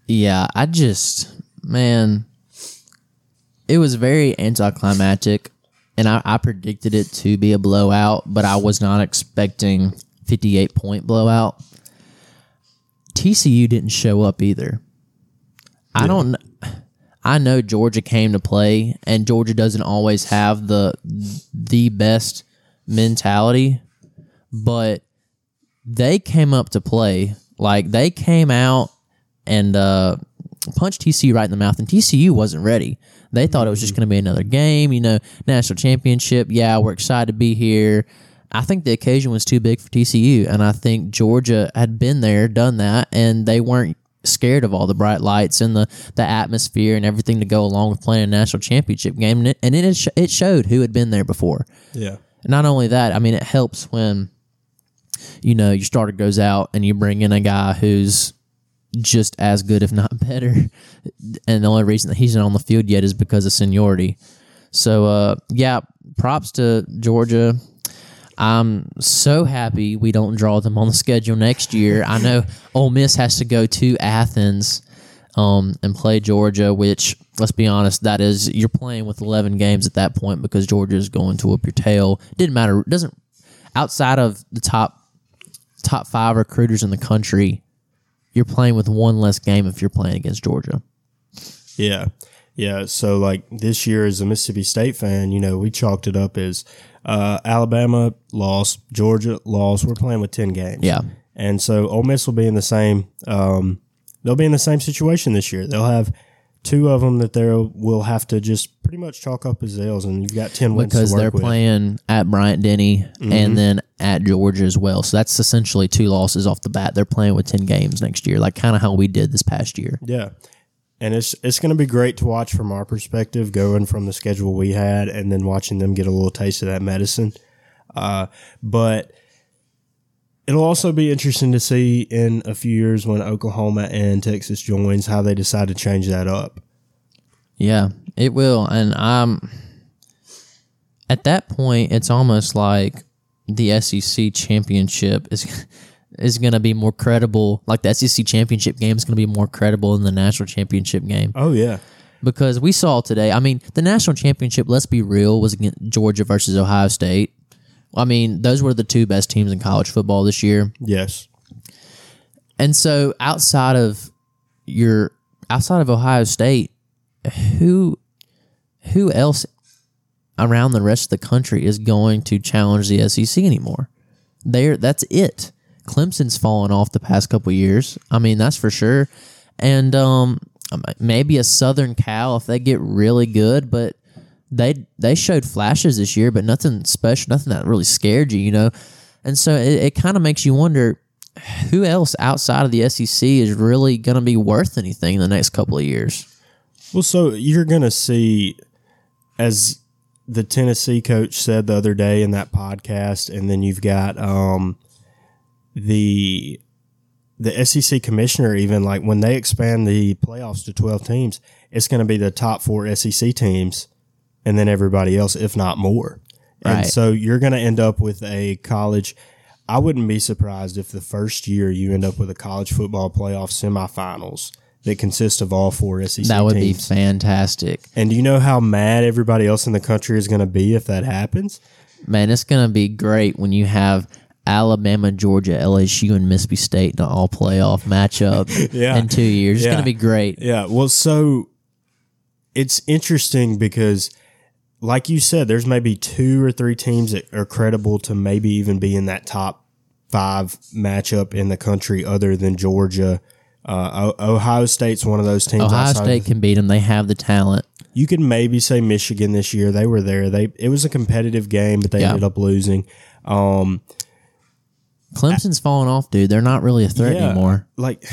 Yeah, I just man, it was very anticlimactic, and I, I predicted it to be a blowout, but I was not expecting fifty-eight point blowout. TCU didn't show up either. I don't. I know Georgia came to play, and Georgia doesn't always have the the best mentality, but they came up to play. Like they came out and uh, punched TCU right in the mouth, and TCU wasn't ready. They thought it was just going to be another game, you know, national championship. Yeah, we're excited to be here. I think the occasion was too big for TCU, and I think Georgia had been there, done that, and they weren't scared of all the bright lights and the, the atmosphere and everything to go along with playing a national championship game. And it, and it, sh- it showed who had been there before. Yeah. Not only that, I mean, it helps when you know your starter goes out and you bring in a guy who's just as good, if not better. And the only reason that he's not on the field yet is because of seniority. So, uh, yeah, props to Georgia. I'm so happy we don't draw them on the schedule next year. I know Ole Miss has to go to Athens um, and play Georgia, which let's be honest, that is you're playing with 11 games at that point because Georgia is going to whoop your tail. Didn't matter. Doesn't outside of the top top five recruiters in the country. You're playing with one less game if you're playing against Georgia. Yeah. Yeah. So, like this year, as a Mississippi State fan, you know, we chalked it up as uh, Alabama lost, Georgia lost. We're playing with 10 games. Yeah. And so Ole Miss will be in the same, um, they'll be in the same situation this year. They'll have two of them that they will have to just pretty much chalk up as L's, and you've got 10 wins because to work they're with. playing at Bryant Denny Mm-hmm. and then at Georgia as well. So that's essentially two losses off the bat. They're playing with 10 games next year, like kind of how we did this past year. Yeah. And it's it's going to be great to watch from our perspective, going from the schedule we had and then watching them get a little taste of that medicine. Uh, but it'll also be interesting to see in a few years when Oklahoma and Texas joins how they decide to change that up. Yeah, it will. And I'm at that point, it's almost like the SEC championship is is going to be more credible. Like the SEC championship game is going to be more credible than the national championship game Oh yeah, because we saw today. I mean, the national championship. Let's be real, was against Georgia versus Ohio State. I mean, those were the two best teams in college football this year. yes, And so outside of your outside of Ohio State, who who else around the rest of the country is going to challenge the SEC anymore? There that's it. Clemson's fallen off the past couple years. I mean, that's for sure. And um maybe a Southern Cal if they get really good, but they they showed flashes this year, but nothing special, nothing that really scared you, you know. And so it, it kind of makes you wonder who else outside of the SEC is really going to be worth anything in the next couple of years? Well, so you're going to see, as the Tennessee coach said the other day in that podcast, and then you've got um, the the SEC commissioner even like when they expand the playoffs to 12 teams, it's going to be the top four SEC teams, and then everybody else, if not more. And so you're going to end up with a college. I wouldn't be surprised if the first year you end up with a college football playoff semifinals that consist of all four SEC That would be fantastic. And do you know how mad everybody else in the country is going to be if that happens? Man, it's going to be great when you have Alabama, Georgia, LSU, and Mississippi State in an all playoff matchup Yeah. in two years. It's Yeah. going to be great. Yeah. Well, so it's interesting because, like you said, there's maybe two or three teams that are credible to maybe even be in that top five matchup in the country other than Georgia. Uh, Ohio State's one of those teams. Ohio outside of- State can beat them. They have the talent. you could maybe say Michigan this year. They were there. They it was a competitive game, but they Yeah. ended up losing. Um, Clemson's falling off, dude. They're not really a threat Yeah. anymore. Like,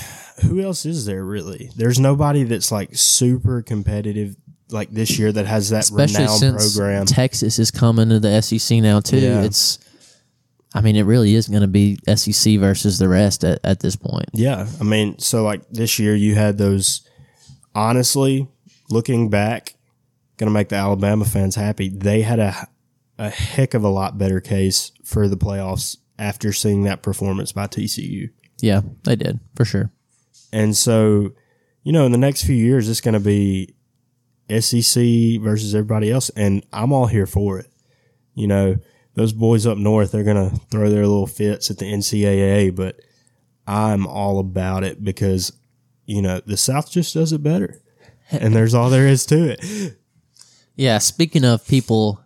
who else is there really? There's nobody that's like super competitive like this year that has that Especially renowned since program. Texas is coming to the SEC now too. Yeah. It's, I mean, it really is going to be SEC versus the rest at, at this point. Yeah, I mean, so like this year you had those. Honestly, looking back, gonna make the Alabama fans happy. They had a a heck of a lot better case for the playoffs after seeing that performance by TCU. Yeah, they did for sure. And so, you know, in the next few years, it's going to be SEC versus everybody else, and I'm all here for it. You know, those boys up north, they're going to throw their little fits at the NCAA, but I'm all about it because, you know, the South just does it better. And there's all there is to it. Yeah, speaking of people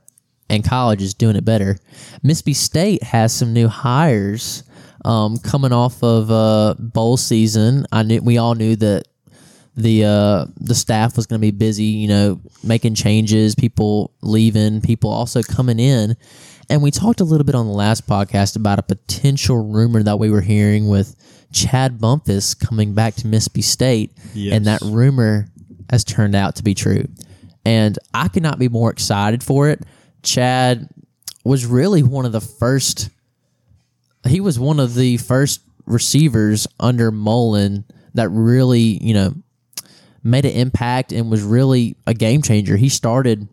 and colleges doing it better, Mississippi State has some new hires um, coming off of uh, bowl season. I knew we all knew that the uh, the staff was going to be busy, you know, making changes, people leaving, people also coming in. And we talked a little bit on the last podcast about a potential rumor that we were hearing with Chad Bumphis coming back to Mississippi State, and that rumor has turned out to be true. And I could not be more excited for it. Chad was really one of the first he was one of the first receivers under Mullen that really, you know, made an impact and was really a game changer. He started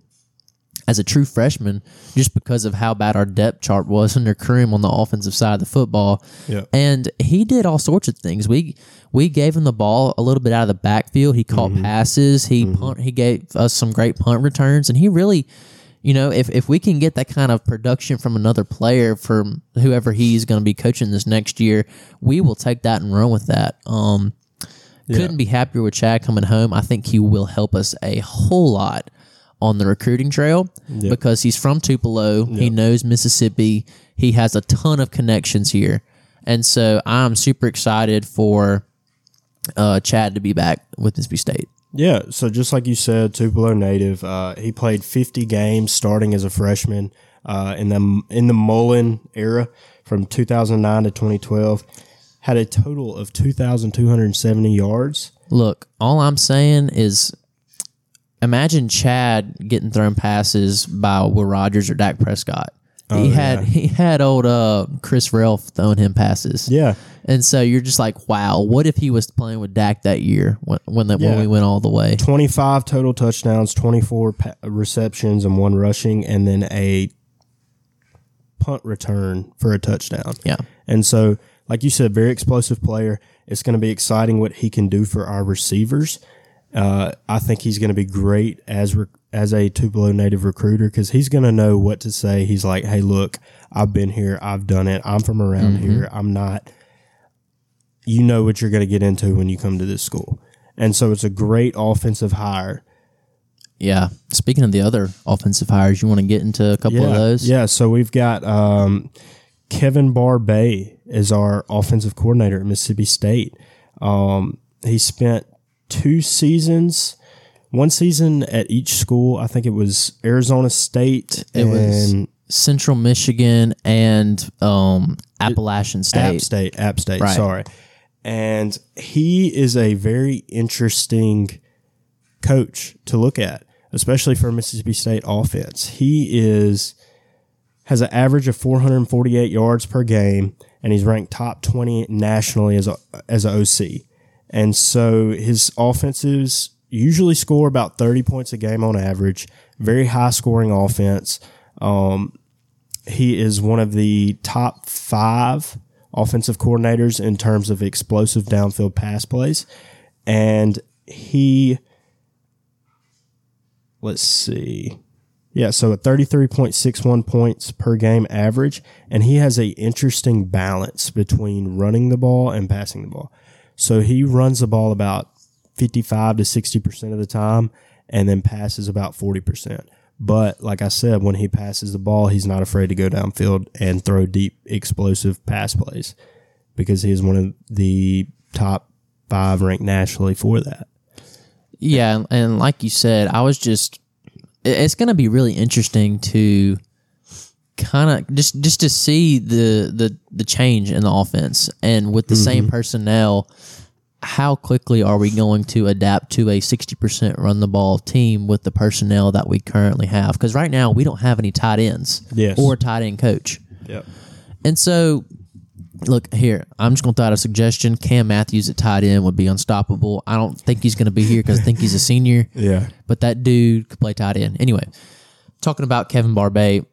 as a true freshman just because of how bad our depth chart was under Croom on the offensive side of the football. Yeah. And he did all sorts of things. We we gave him the ball a little bit out of the backfield. He caught passes. He punt, he gave us some great punt returns and he really you know, if, if we can get that kind of production from another player, from whoever he's going to be coaching this next year, we will take that and run with that. Um, Couldn't be happier with Chad coming home. I think he will help us a whole lot on the recruiting trail because he's from Tupelo. He knows Mississippi. He has a ton of connections here. And so I'm super excited for uh, Chad to be back with Mississippi State. Yeah, so just like you said, Tupelo native. Uh, he played 50 games starting as a freshman uh, in the in the Mullen era from 2009 to 2012. Had a total of 2,270 yards. Look, all I'm saying is imagine Chad getting thrown passes by Will Rogers or Dak Prescott. he had he had old uh, Chris Relf throwing him passes. Yeah, And so you're just like, wow, what if he was playing with Dak that year when when, the, when we went all the way? 25 total touchdowns, 24 pa- receptions, and one rushing, and then a punt return for a touchdown. Yeah. And so, like you said, very explosive player. It's going to be exciting what he can do for our receivers. Uh, I think he's going to be great as re- as a Tupelo native recruiter because he's going to know what to say. He's like, "Hey, look, I've been here, I've done it. I'm from around here. I'm not." You know what you're going to get into when you come to this school, and so it's a great offensive hire. Yeah. Speaking of the other offensive hires, you want to get into a couple yeah, of those? Yeah, so we've got um, Kevin Barbay is our offensive coordinator at Mississippi State. Um, he spent two seasons, one season at each school. I think it was Arizona State It was and Central Michigan and um, Appalachian State. App State. App State. Right. Sorry. And he is a very interesting coach to look at, especially for Mississippi State offense. He is has an average of 448 yards per game, and he's ranked top 20 nationally as a as a OC. And so his offenses usually score about 30 points a game on average. Very high scoring offense. Um, he is one of the top five offensive coordinators in terms of explosive downfield pass plays. And he, let's see. Yeah, so at 33.61 points per game average. And he has a interesting balance between running the ball and passing the ball. So he runs the ball about 55 to 60% of the time and then passes about 40%. But like I said, when he passes the ball, he's not afraid to go downfield and throw deep, explosive pass plays because he is one of the top five ranked nationally for that. Yeah, and- like you said, I was just it's going to be really interesting to kind of just just to see the the the change in the offense and with the same mm-hmm. personnel how quickly are we going to adapt to a 60% run the ball team with the personnel that we currently have because right now we don't have any tight ends Yes. or tight end coach Yep. and so look here i'm just going to throw out a suggestion cam matthews at tight end would be unstoppable i don't think he's going to be here because i think he's a senior Yeah. but that dude could play tight end. Anyway, talking about Kevin Barbay,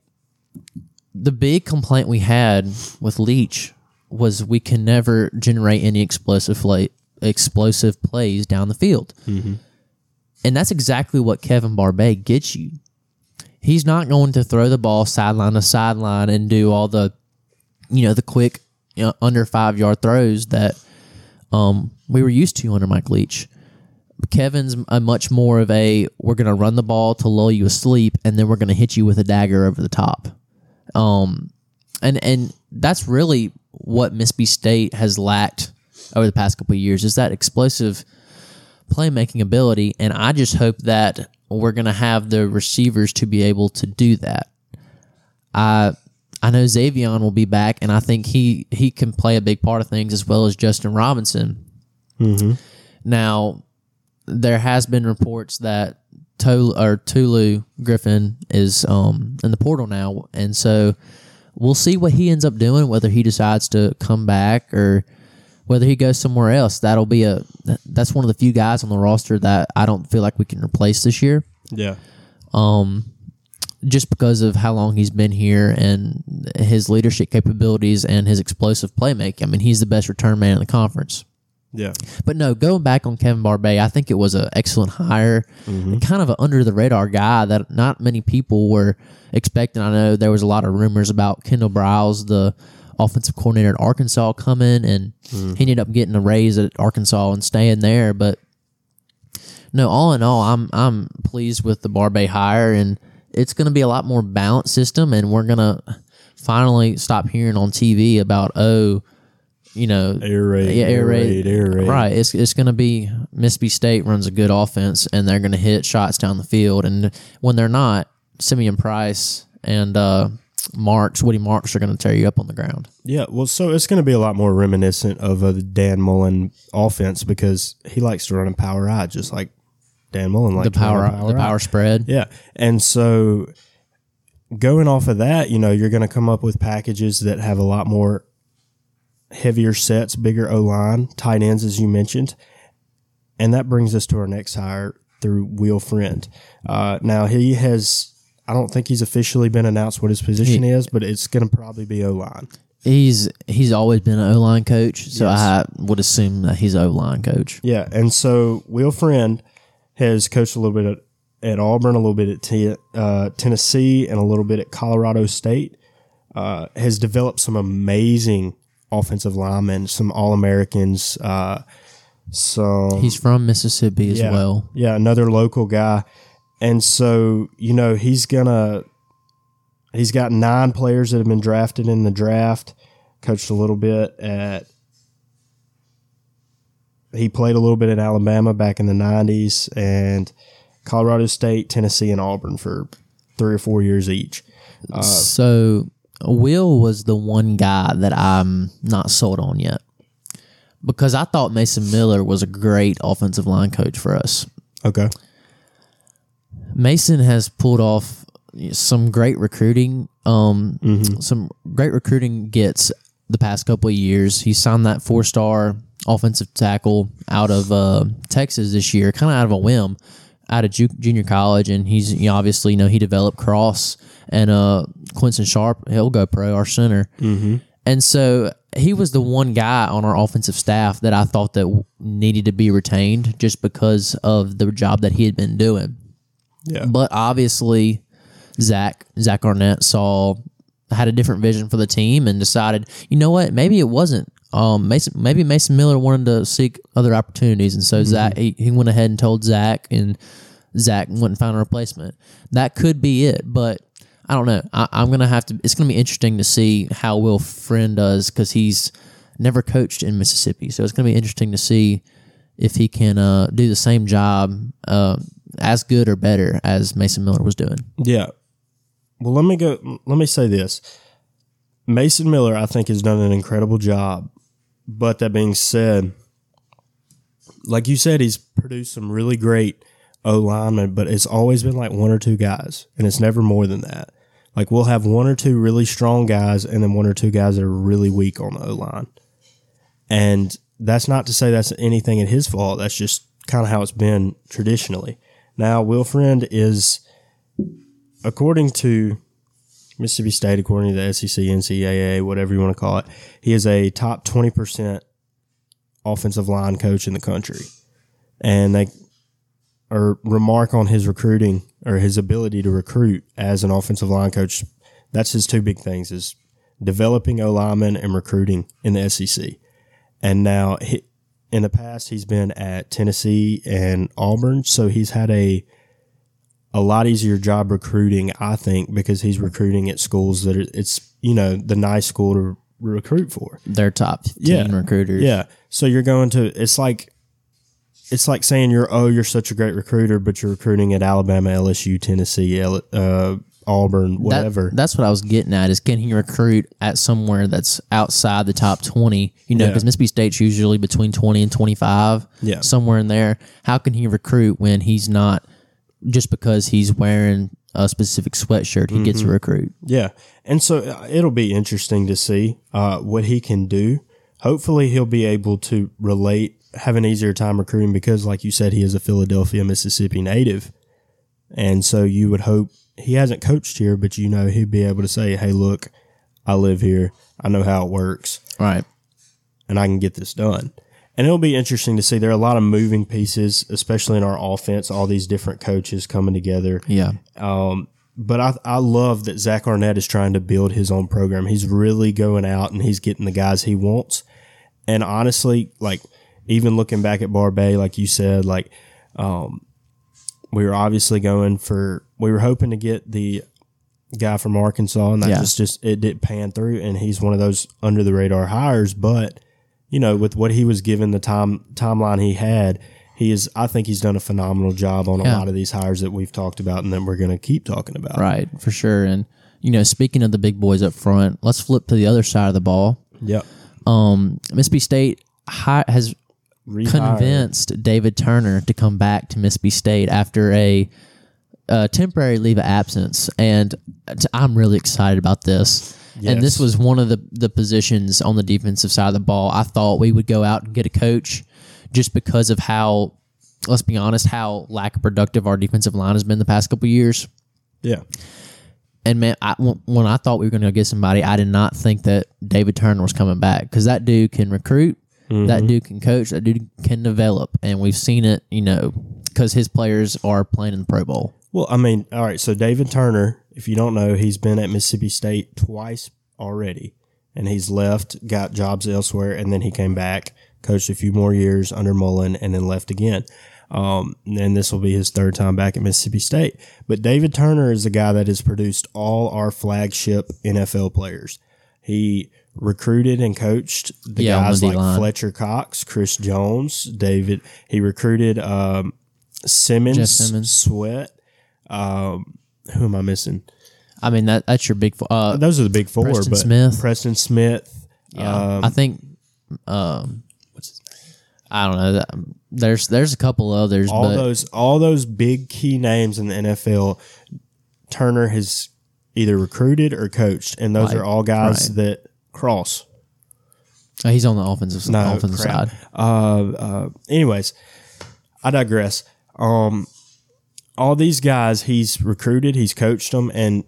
the big complaint we had with Leach was we can never generate any explosive play, explosive plays down the field, mm-hmm. and that's exactly what Kevin Barbay gets you. He's not going to throw the ball sideline to sideline and do all the, you know, the quick you know, under five yard throws that um, we were used to under Mike Leach. Kevin's a much more of a we're going to run the ball to lull you asleep and then we're going to hit you with a dagger over the top. Um and and that's really what Mississippi State has lacked over the past couple of years is that explosive playmaking ability and I just hope that we're going to have the receivers to be able to do that. I I know Zavion will be back and I think he he can play a big part of things as well as Justin Robinson. Now, there has been reports that Tolu or Tulu Griffin is um, in the portal now, and so we'll see what he ends up doing. Whether he decides to come back or whether he goes somewhere else. That'll be a that's one of the few guys on the roster that I don't feel like we can replace this year Yeah. Just because of how long he's been here and his leadership capabilities and his explosive playmaking. I mean, he's the best return man in the conference. Yeah. But no, going back on Kevin Barbay, I think it was an excellent hire. Mm-hmm. Kind of an under the radar guy that not many people were expecting. I know there was a lot of rumors about Kendal Briles, the offensive coordinator at Arkansas, coming, and mm. he ended up getting a raise at Arkansas and staying there. But no, all in all, I'm I'm pleased with the Barbay hire, and it's going to be a lot more balanced system, and we're gonna finally stop hearing on TV about oh, you know, Air raid, yeah, air air raid, raid, air raid. Right. It's it's going to be Mississippi State runs a good offense, and they're going to hit shots down the field. And when they're not, Simeon Price and uh, Marks, Woody Marks, are going to tear you up on the ground. Yeah, well, so it's going to be a lot more reminiscent of a Dan Mullen offense because he likes to run a power I, just like Dan Mullen like The power, a the power spread. Yeah, and so going off of that, you know, you're going to come up with packages that have a lot more heavier sets, bigger O line, tight ends, as you mentioned, and that brings us to our next hire through Will Friend. Uh, now he has. I don't think he's officially been announced what his position is, but it's going to probably be O line. He's he's always been an O line coach, so I would assume that he's O line coach. Yeah, and so Will Friend has coached a little bit at, at Auburn, a little bit at T, uh, Tennessee, and a little bit at Colorado State. Uh, has developed some amazing offensive linemen, some All Americans, uh, some He's from Mississippi as yeah, well. Yeah, another local guy. And so, you know, he's gonna he's got nine players that have been drafted in the draft, coached a little bit at he played a little bit at Alabama back in the nineties and Colorado State, Tennessee, and Auburn for three or four years each. so Will was the one guy that I'm not sold on yet because I thought Mason Miller was a great offensive line coach for us. Okay. Mason has pulled off some great recruiting, um, some great recruiting gets the past couple of years. He signed that four star offensive tackle out of uh, Texas this year, kind of out of a whim, out of ju- junior college, and he's you know, obviously you know he developed Cross and uh, Quincy Sharp. He'll go pro, our center, and so he was the one guy on our offensive staff that I thought that needed to be retained just because of the job that he had been doing. Yeah. But obviously, Zach Zach Arnett saw had a different vision for the team and decided, you know what, maybe it wasn't. Um, Mason, maybe Mason Miller wanted to seek other opportunities, and so Zach he, he went ahead and told Zach, and Zach went and found a replacement. That could be it, but I don't know. I, I'm gonna have to. It's gonna be interesting to see how Will Friend does because he's never coached in Mississippi, so it's gonna be interesting to see if he can uh, do the same job uh, as good or better as Mason Miller was doing. Yeah. Well, let me go. Let me say this: Mason Miller, I think, has done an incredible job. But that being said, like you said, he's produced some really great O linemen, but it's always been like one or two guys, and it's never more than that. Like we'll have one or two really strong guys, and then one or two guys that are really weak on the O line. And that's not to say that's anything at his fault. That's just kind of how it's been traditionally. Now, Will Friend is, according to Mississippi State, according to the SEC, NCAA, whatever you want to call it, he is a top 20% offensive line coach in the country. And they or remark on his recruiting or his ability to recruit as an offensive line coach. That's his two big things is developing O linemen and recruiting in the SEC. And now he, in the past, he's been at Tennessee and Auburn. So he's had a, a lot easier job recruiting, I think, because he's recruiting at schools that it's, you know, the nice school to recruit for. They're top 15 Yeah. recruiters. Yeah. So you're going to it's like it's like saying you're oh you're such a great recruiter, but you're recruiting at Alabama, LSU, Tennessee, L- uh, Auburn, That- whatever. that's what I was getting at is can he recruit at somewhere that's outside the top 20? You know, Yeah. because Mississippi State's usually between 20 and 25. Yeah. Somewhere in there. How can he recruit when he's not just because he's wearing a specific sweatshirt, he gets a Mm-hmm. recruit? yeah. And so uh, it'll be interesting to see uh, what he can do. Hopefully, he'll be able to relate, have an easier time recruiting because, like you said, he is a Philadelphia, Mississippi native. And so you would hope he hasn't coached here, but you know, he'd be able to say, hey, look, I live here. I know how it works. Right. and I can get this done. And it'll be interesting to see. There are a lot of moving pieces, especially in our offense. All these different coaches coming together. Yeah. But I, I love that Zach Arnett is trying to build his own program. He's really going out and he's getting the guys he wants. And honestly, like even looking back at Barbay, like you said, like um, we were obviously going for. We were hoping to get the guy from Arkansas, and that Yeah. just just it didn't pan through. And he's one of those under the radar hires, but you know, with what he was given, the time timeline he had, he is. I think he's done a phenomenal job on a lot of these hires that we've talked about, and that we're going to keep talking about. Right. For sure. And, you know, speaking of the big boys up front, let's flip to the other side of the ball. Yep. Um, Mississippi State hi- has Rehire. convinced David Turner to come back to Mississippi State after a, uh temporary leave of absence, and t- I'm really excited about this. And this was one of the the positions on the defensive side of the ball. I thought we would go out and get a coach, just because of how, let's be honest, how lack of productive our defensive line has been the past couple years. Yeah. And man, I, when when I thought we were going to get somebody, I did not think that David Turner was coming back because that dude can recruit, that mm-hmm. dude can coach, that dude can develop, and we've seen it, you know, because his players are playing in the Pro Bowl. Well, I mean, all right. So David Turner, if you don't know, he's been at Mississippi State twice already, and he's left, got jobs elsewhere, and then he came back, coached a few more years under Mullen, and then left again. Um, and this will be his third time back at Mississippi State. But David Turner is the guy that has produced all our flagship NFL players. He recruited and coached the Yeah, guys like D-line. Fletcher Cox, Chris Jones, David. He recruited um, Simmons, Simmons. Sweat. Um, who am I missing? I mean, that that's your big. fo- Uh, Those are the big four. Preston but Smith. Preston Smith. yeah, um, I think. Um, what's his name? I don't know. That, there's there's a couple others, all but those all those big key names in the NFL. Turner has either recruited or coached, and those Right, are all guys right. that cross. uh, he's on the offensive No, offensive crap. side. Uh, uh, anyways, I digress. Um, all these guys he's recruited, he's coached them, and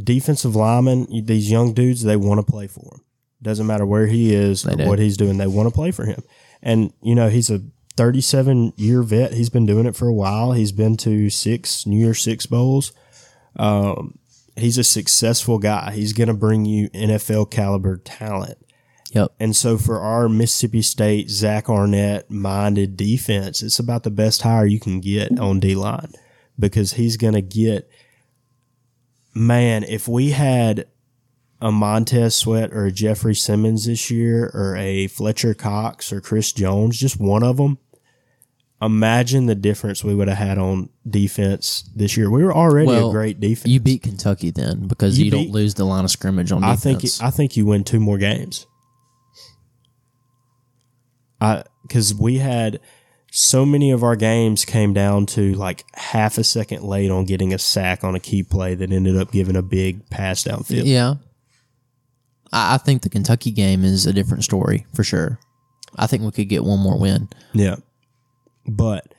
defensive linemen, these young dudes, they want to play for him. Doesn't matter where he is or do. what he's doing, they want to play for him. And you know, he's a 37 year vet. He's been doing it for a while. He's been to six New Year Six bowls. Um, he's a successful guy. He's going to bring you NFL caliber talent. Yep. And so for our Mississippi State Zach Arnett minded defense, it's about the best hire you can get on D line because he's going to get. Man, if we had a Montez Sweat or a Jeffrey Simmons this year, or a Fletcher Cox or Chris Jones, just one of them, imagine the difference we would have had on defense this year. We were already Well, a great defense. You beat Kentucky then because You you, beat- don't lose the line of scrimmage on I defense. think I think you win two more games. I because we had so many of our games came down to like half a second late on getting a sack on a key play that ended up giving a big pass downfield. yeah. I, I think the Kentucky game is a different story for sure. I think we could get one more win. Yeah. But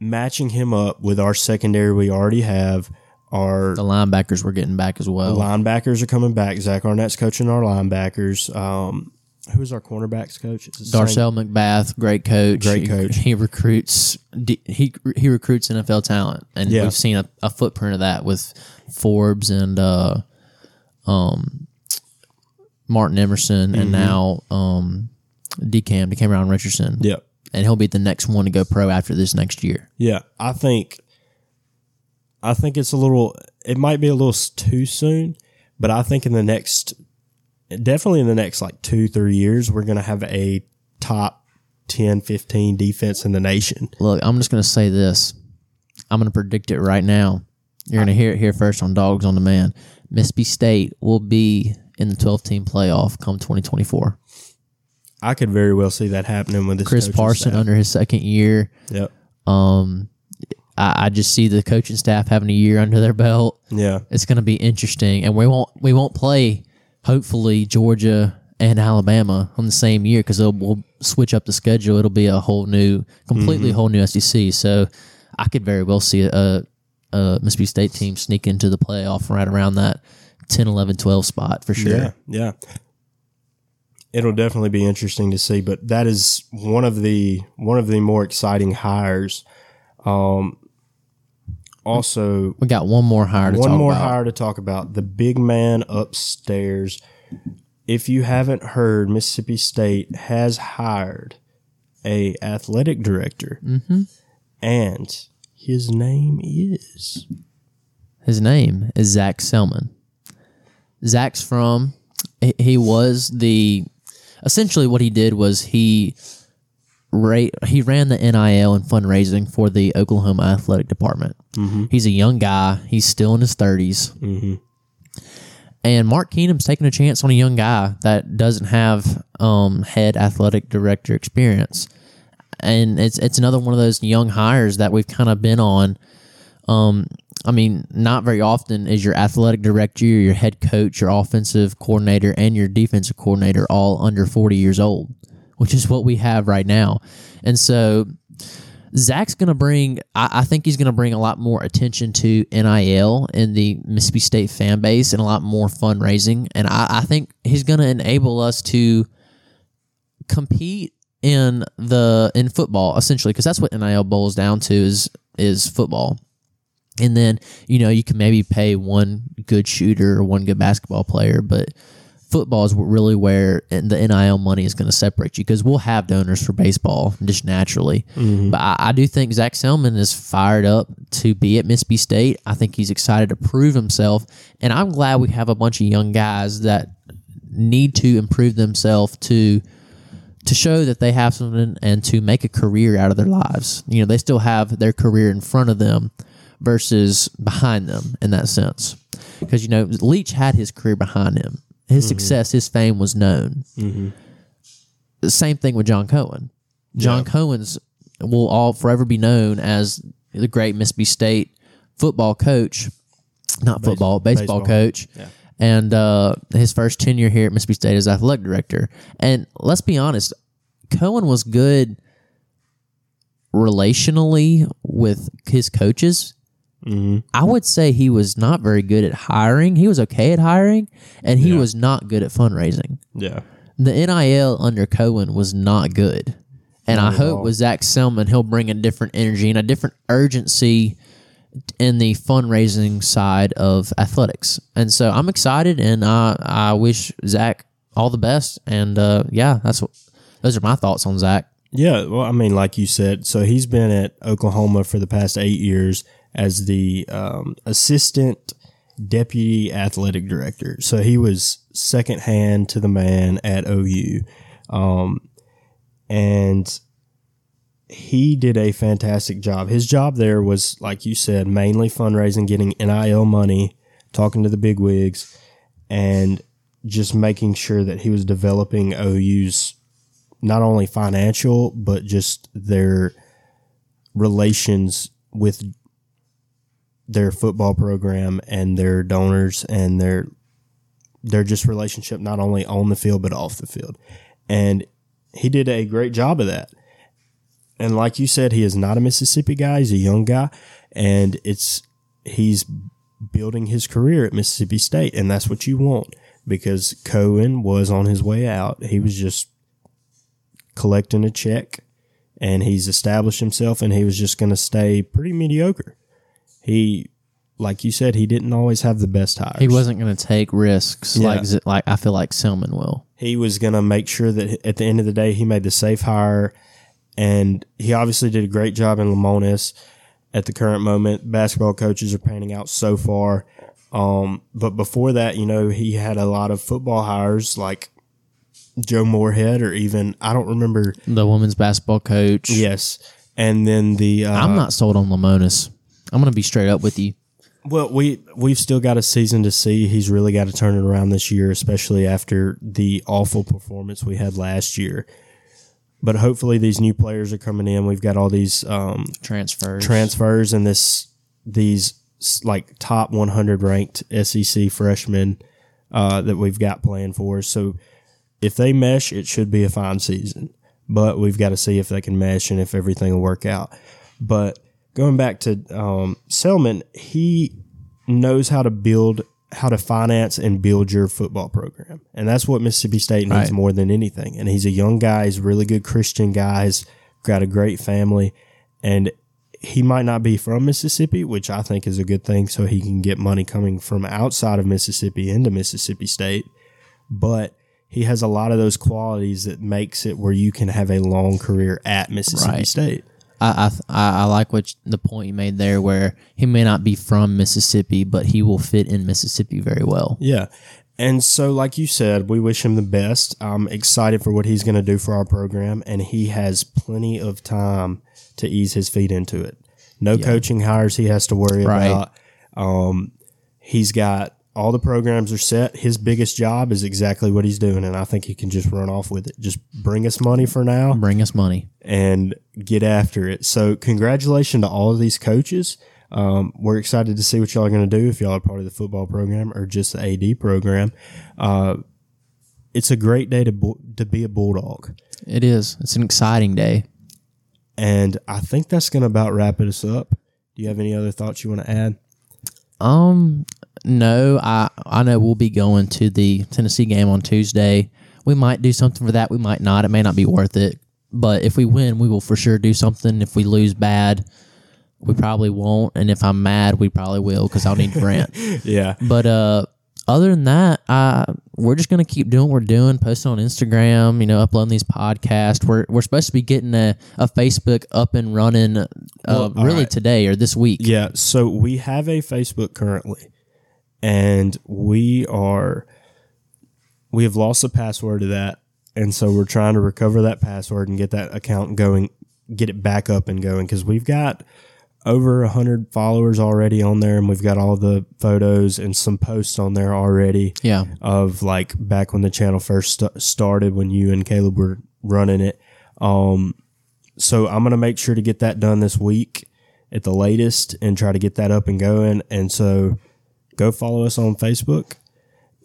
matching him up with our secondary we already have, our The linebackers were getting back as well. The linebackers are coming back. Zach Arnett's coaching our linebackers. Um, who's our cornerbacks coach? It's the same- Darcel McBath, great coach. Great coach. He, recruits. He he recruits NFL talent, and Yeah. we've seen a, a footprint of that with Forbes and uh, um, Martin Emerson, Mm-hmm. and now um, DCAM Brown Richardson. Yeah. and he'll be the next one to go pro after this next year. Yeah, I think I think it's a little it might be a little too soon, but I think in the next definitely in the next like 2 3 years we're going to have a top 10 15 defense in the nation. Look, I'm just going to say this. I'm going to predict it right now. You're going to hear it here first on Dawgs on Demand. Mississippi State will be in the 12 team playoff come 2024. I could very well see that happening with this Chris Parson staff. under his second year. Yep. Um, I, I just see the coaching staff having a year under their belt. Yeah. It's going to be interesting, and we won't we won't play hopefully Georgia and Alabama on the same year because we'll switch up the schedule. It'll be a whole new, completely Mm-hmm. whole new SEC. So I could very well see a, a Mississippi State team sneak into the playoff right around that 10, 11, 12 spot for sure. Yeah, yeah. It'll definitely be interesting to see, but that is one of the one of the more exciting hires. Um, also, We got one more hire to one talk more about. hire to talk about: the big man upstairs. If you haven't heard, Mississippi State has hired a athletic director, Mm-hmm. and his name is His name is Zac Selmon. Zac's from. He, was the. Essentially, what he did was he. Ra- he ran the NIL and fundraising for the Oklahoma Athletic Department. He's a young guy. He's still in his 30s. And Mark Keenum's taking a chance on a young guy that doesn't have um, head athletic director experience. And it's it's another one of those young hires that we've kind of been on um, I mean, not very often is your athletic director, your head coach, your offensive coordinator, and your defensive coordinator all under 40 years old, which is what we have right now. And so Zac's going to bring, I, I think he's going to bring a lot more attention to NIL in the Mississippi State fan base and a lot more fundraising. And I, I think he's going to enable us to compete in the in football essentially because that's what NIL boils down to is is football. And then, you know, you can maybe pay one good shooter or one good basketball player, but football is really where the NIL money is going to separate you because we'll have donors for baseball just naturally. Mm-hmm. But I, I do think Zac Selmon is fired up to be at Mississippi State. I think he's excited to prove himself. And I'm glad we have a bunch of young guys that need to improve themselves to to show that they have something and to make a career out of their lives. You know, they still have their career in front of them versus behind them in that sense. Because, you know, Leach had his career behind him. His success, his fame was known. The same thing with John Cohen. John Cohen's will all forever be known as the great Mississippi State football coach, not football, baseball, baseball. coach. And uh, his first tenure here at Mississippi State as athletic director. And let's be honest, Cohen was good relationally with his coaches. I would say he was not very good at hiring. He was okay at hiring, and he Yeah. was not good at fundraising. yeah. The NIL under Cohen was not good. And I Not at hope all. with Zac Selmon, he'll bring a different energy and a different urgency in the fundraising side of athletics. And so I'm excited and I, I wish Zac all the best. And uh, yeah, that's what those are my thoughts on Zac. Yeah, well, I mean, like you said, so he's been at Oklahoma for the past eight years as the um, assistant deputy athletic director. So he was second hand to the man at OU, um, and he did a fantastic job. His job there was, like you said, mainly fundraising, getting NIL money, talking to the big wigs, and just making sure that he was developing OU's not only financial but just their relations with their football program and their donors and their their just relationship not only on the field but off the field. And he did a great job of that. And like you said, he is not a Mississippi guy. He's a young guy, and it's he's building his career at Mississippi State, and that's what you want because Cohen was on his way out. He was just collecting a check, and he's established himself, and he was just going to stay pretty mediocre. He, like you said, he didn't always have the best hires. He wasn't going to take risks Yeah. like like I feel like Selmon will. he was going to make sure that at the end of the day he made the safe hire and he obviously did a great job in Lemonis at the current moment basketball coaches are panning out so far um, but before that you know he had a lot of football hires like Joe Moorhead or even I don't remember The women's basketball coach. yes and then the uh, I'm not sold on Lemonis. I'm going to be straight up with you. Well, we we've still got a season to see. He's really got to turn it around this year, especially after the awful performance we had last year. But hopefully, these new players are coming in. We've got all these um, Transfers. transfers and this these like top 100 ranked SEC freshmen uh, that we've got playing for us. So if they mesh, it should be a fine season. But we've got to see if they can mesh and if everything will work out. But going back to um, Selmon, he knows how to build, how to finance and build your football program, and that's what Mississippi State needs Right. more than anything. And he's a young guy. He's a really good Christian guy. He's got a great family, and he might not be from Mississippi, which I think is a good thing, so he can get money coming from outside of Mississippi into Mississippi State. But he has a lot of those qualities that makes it where you can have a long career at Mississippi Right. State. I, I I like what the point you made there, where he may not be from Mississippi, but he will fit in Mississippi very well. Yeah. And so, like you said, we wish him the best. I'm excited for what he's going to do for our program, and he has plenty of time to ease his feet into it. No coaching hires he has to worry Right. about. Um, he's got all the programs are set. His biggest job is exactly what he's doing, and I think he can just run off with it. Just bring us money for now Bring us money. and get after it. So, congratulations to all of these coaches. Um, we're excited to see what y'all are going to do if y'all are part of the football program or just the AD program. Uh, it's a great day to bu- to be a bulldog, It is. It's an exciting day. and I think that's going to about wrap us up. Do you have any other thoughts you want to add? Um, no, I I know we'll be going to the Tennessee game on Tuesday. We might do something for that. We might not. It may not be worth it. But if we win, we will for sure do something. If we lose bad, we probably won't. And if I'm mad, we probably will because I'll need Brent. Yeah, But uh, other than that, uh, we're just gonna keep doing what we're doing, posting on Instagram, you know, uploading these podcasts. We're we're supposed to be getting a, a Facebook up and running, uh, Well, really right. today or this week. yeah. So we have a Facebook currently, and we are we have lost the password to that, and so we're trying to recover that password and get that account going, get it back up and going because we've got over a hundred followers already on there, and we've got all the photos and some posts on there already Yeah. of like back when the channel first st- started when you and Caleb were running it. Um, so I'm gonna make sure to get that done this week at the latest and try to get that up and going. And so go follow us on Facebook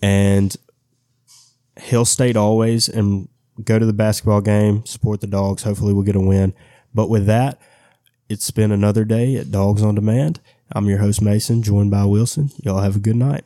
and Hail State always and go to the basketball game, support the dogs. Hopefully we'll get a win. But with that, it's been another day at Dawgs on Demand. I'm your host Mason, joined by Wilson. Y'all have a good night.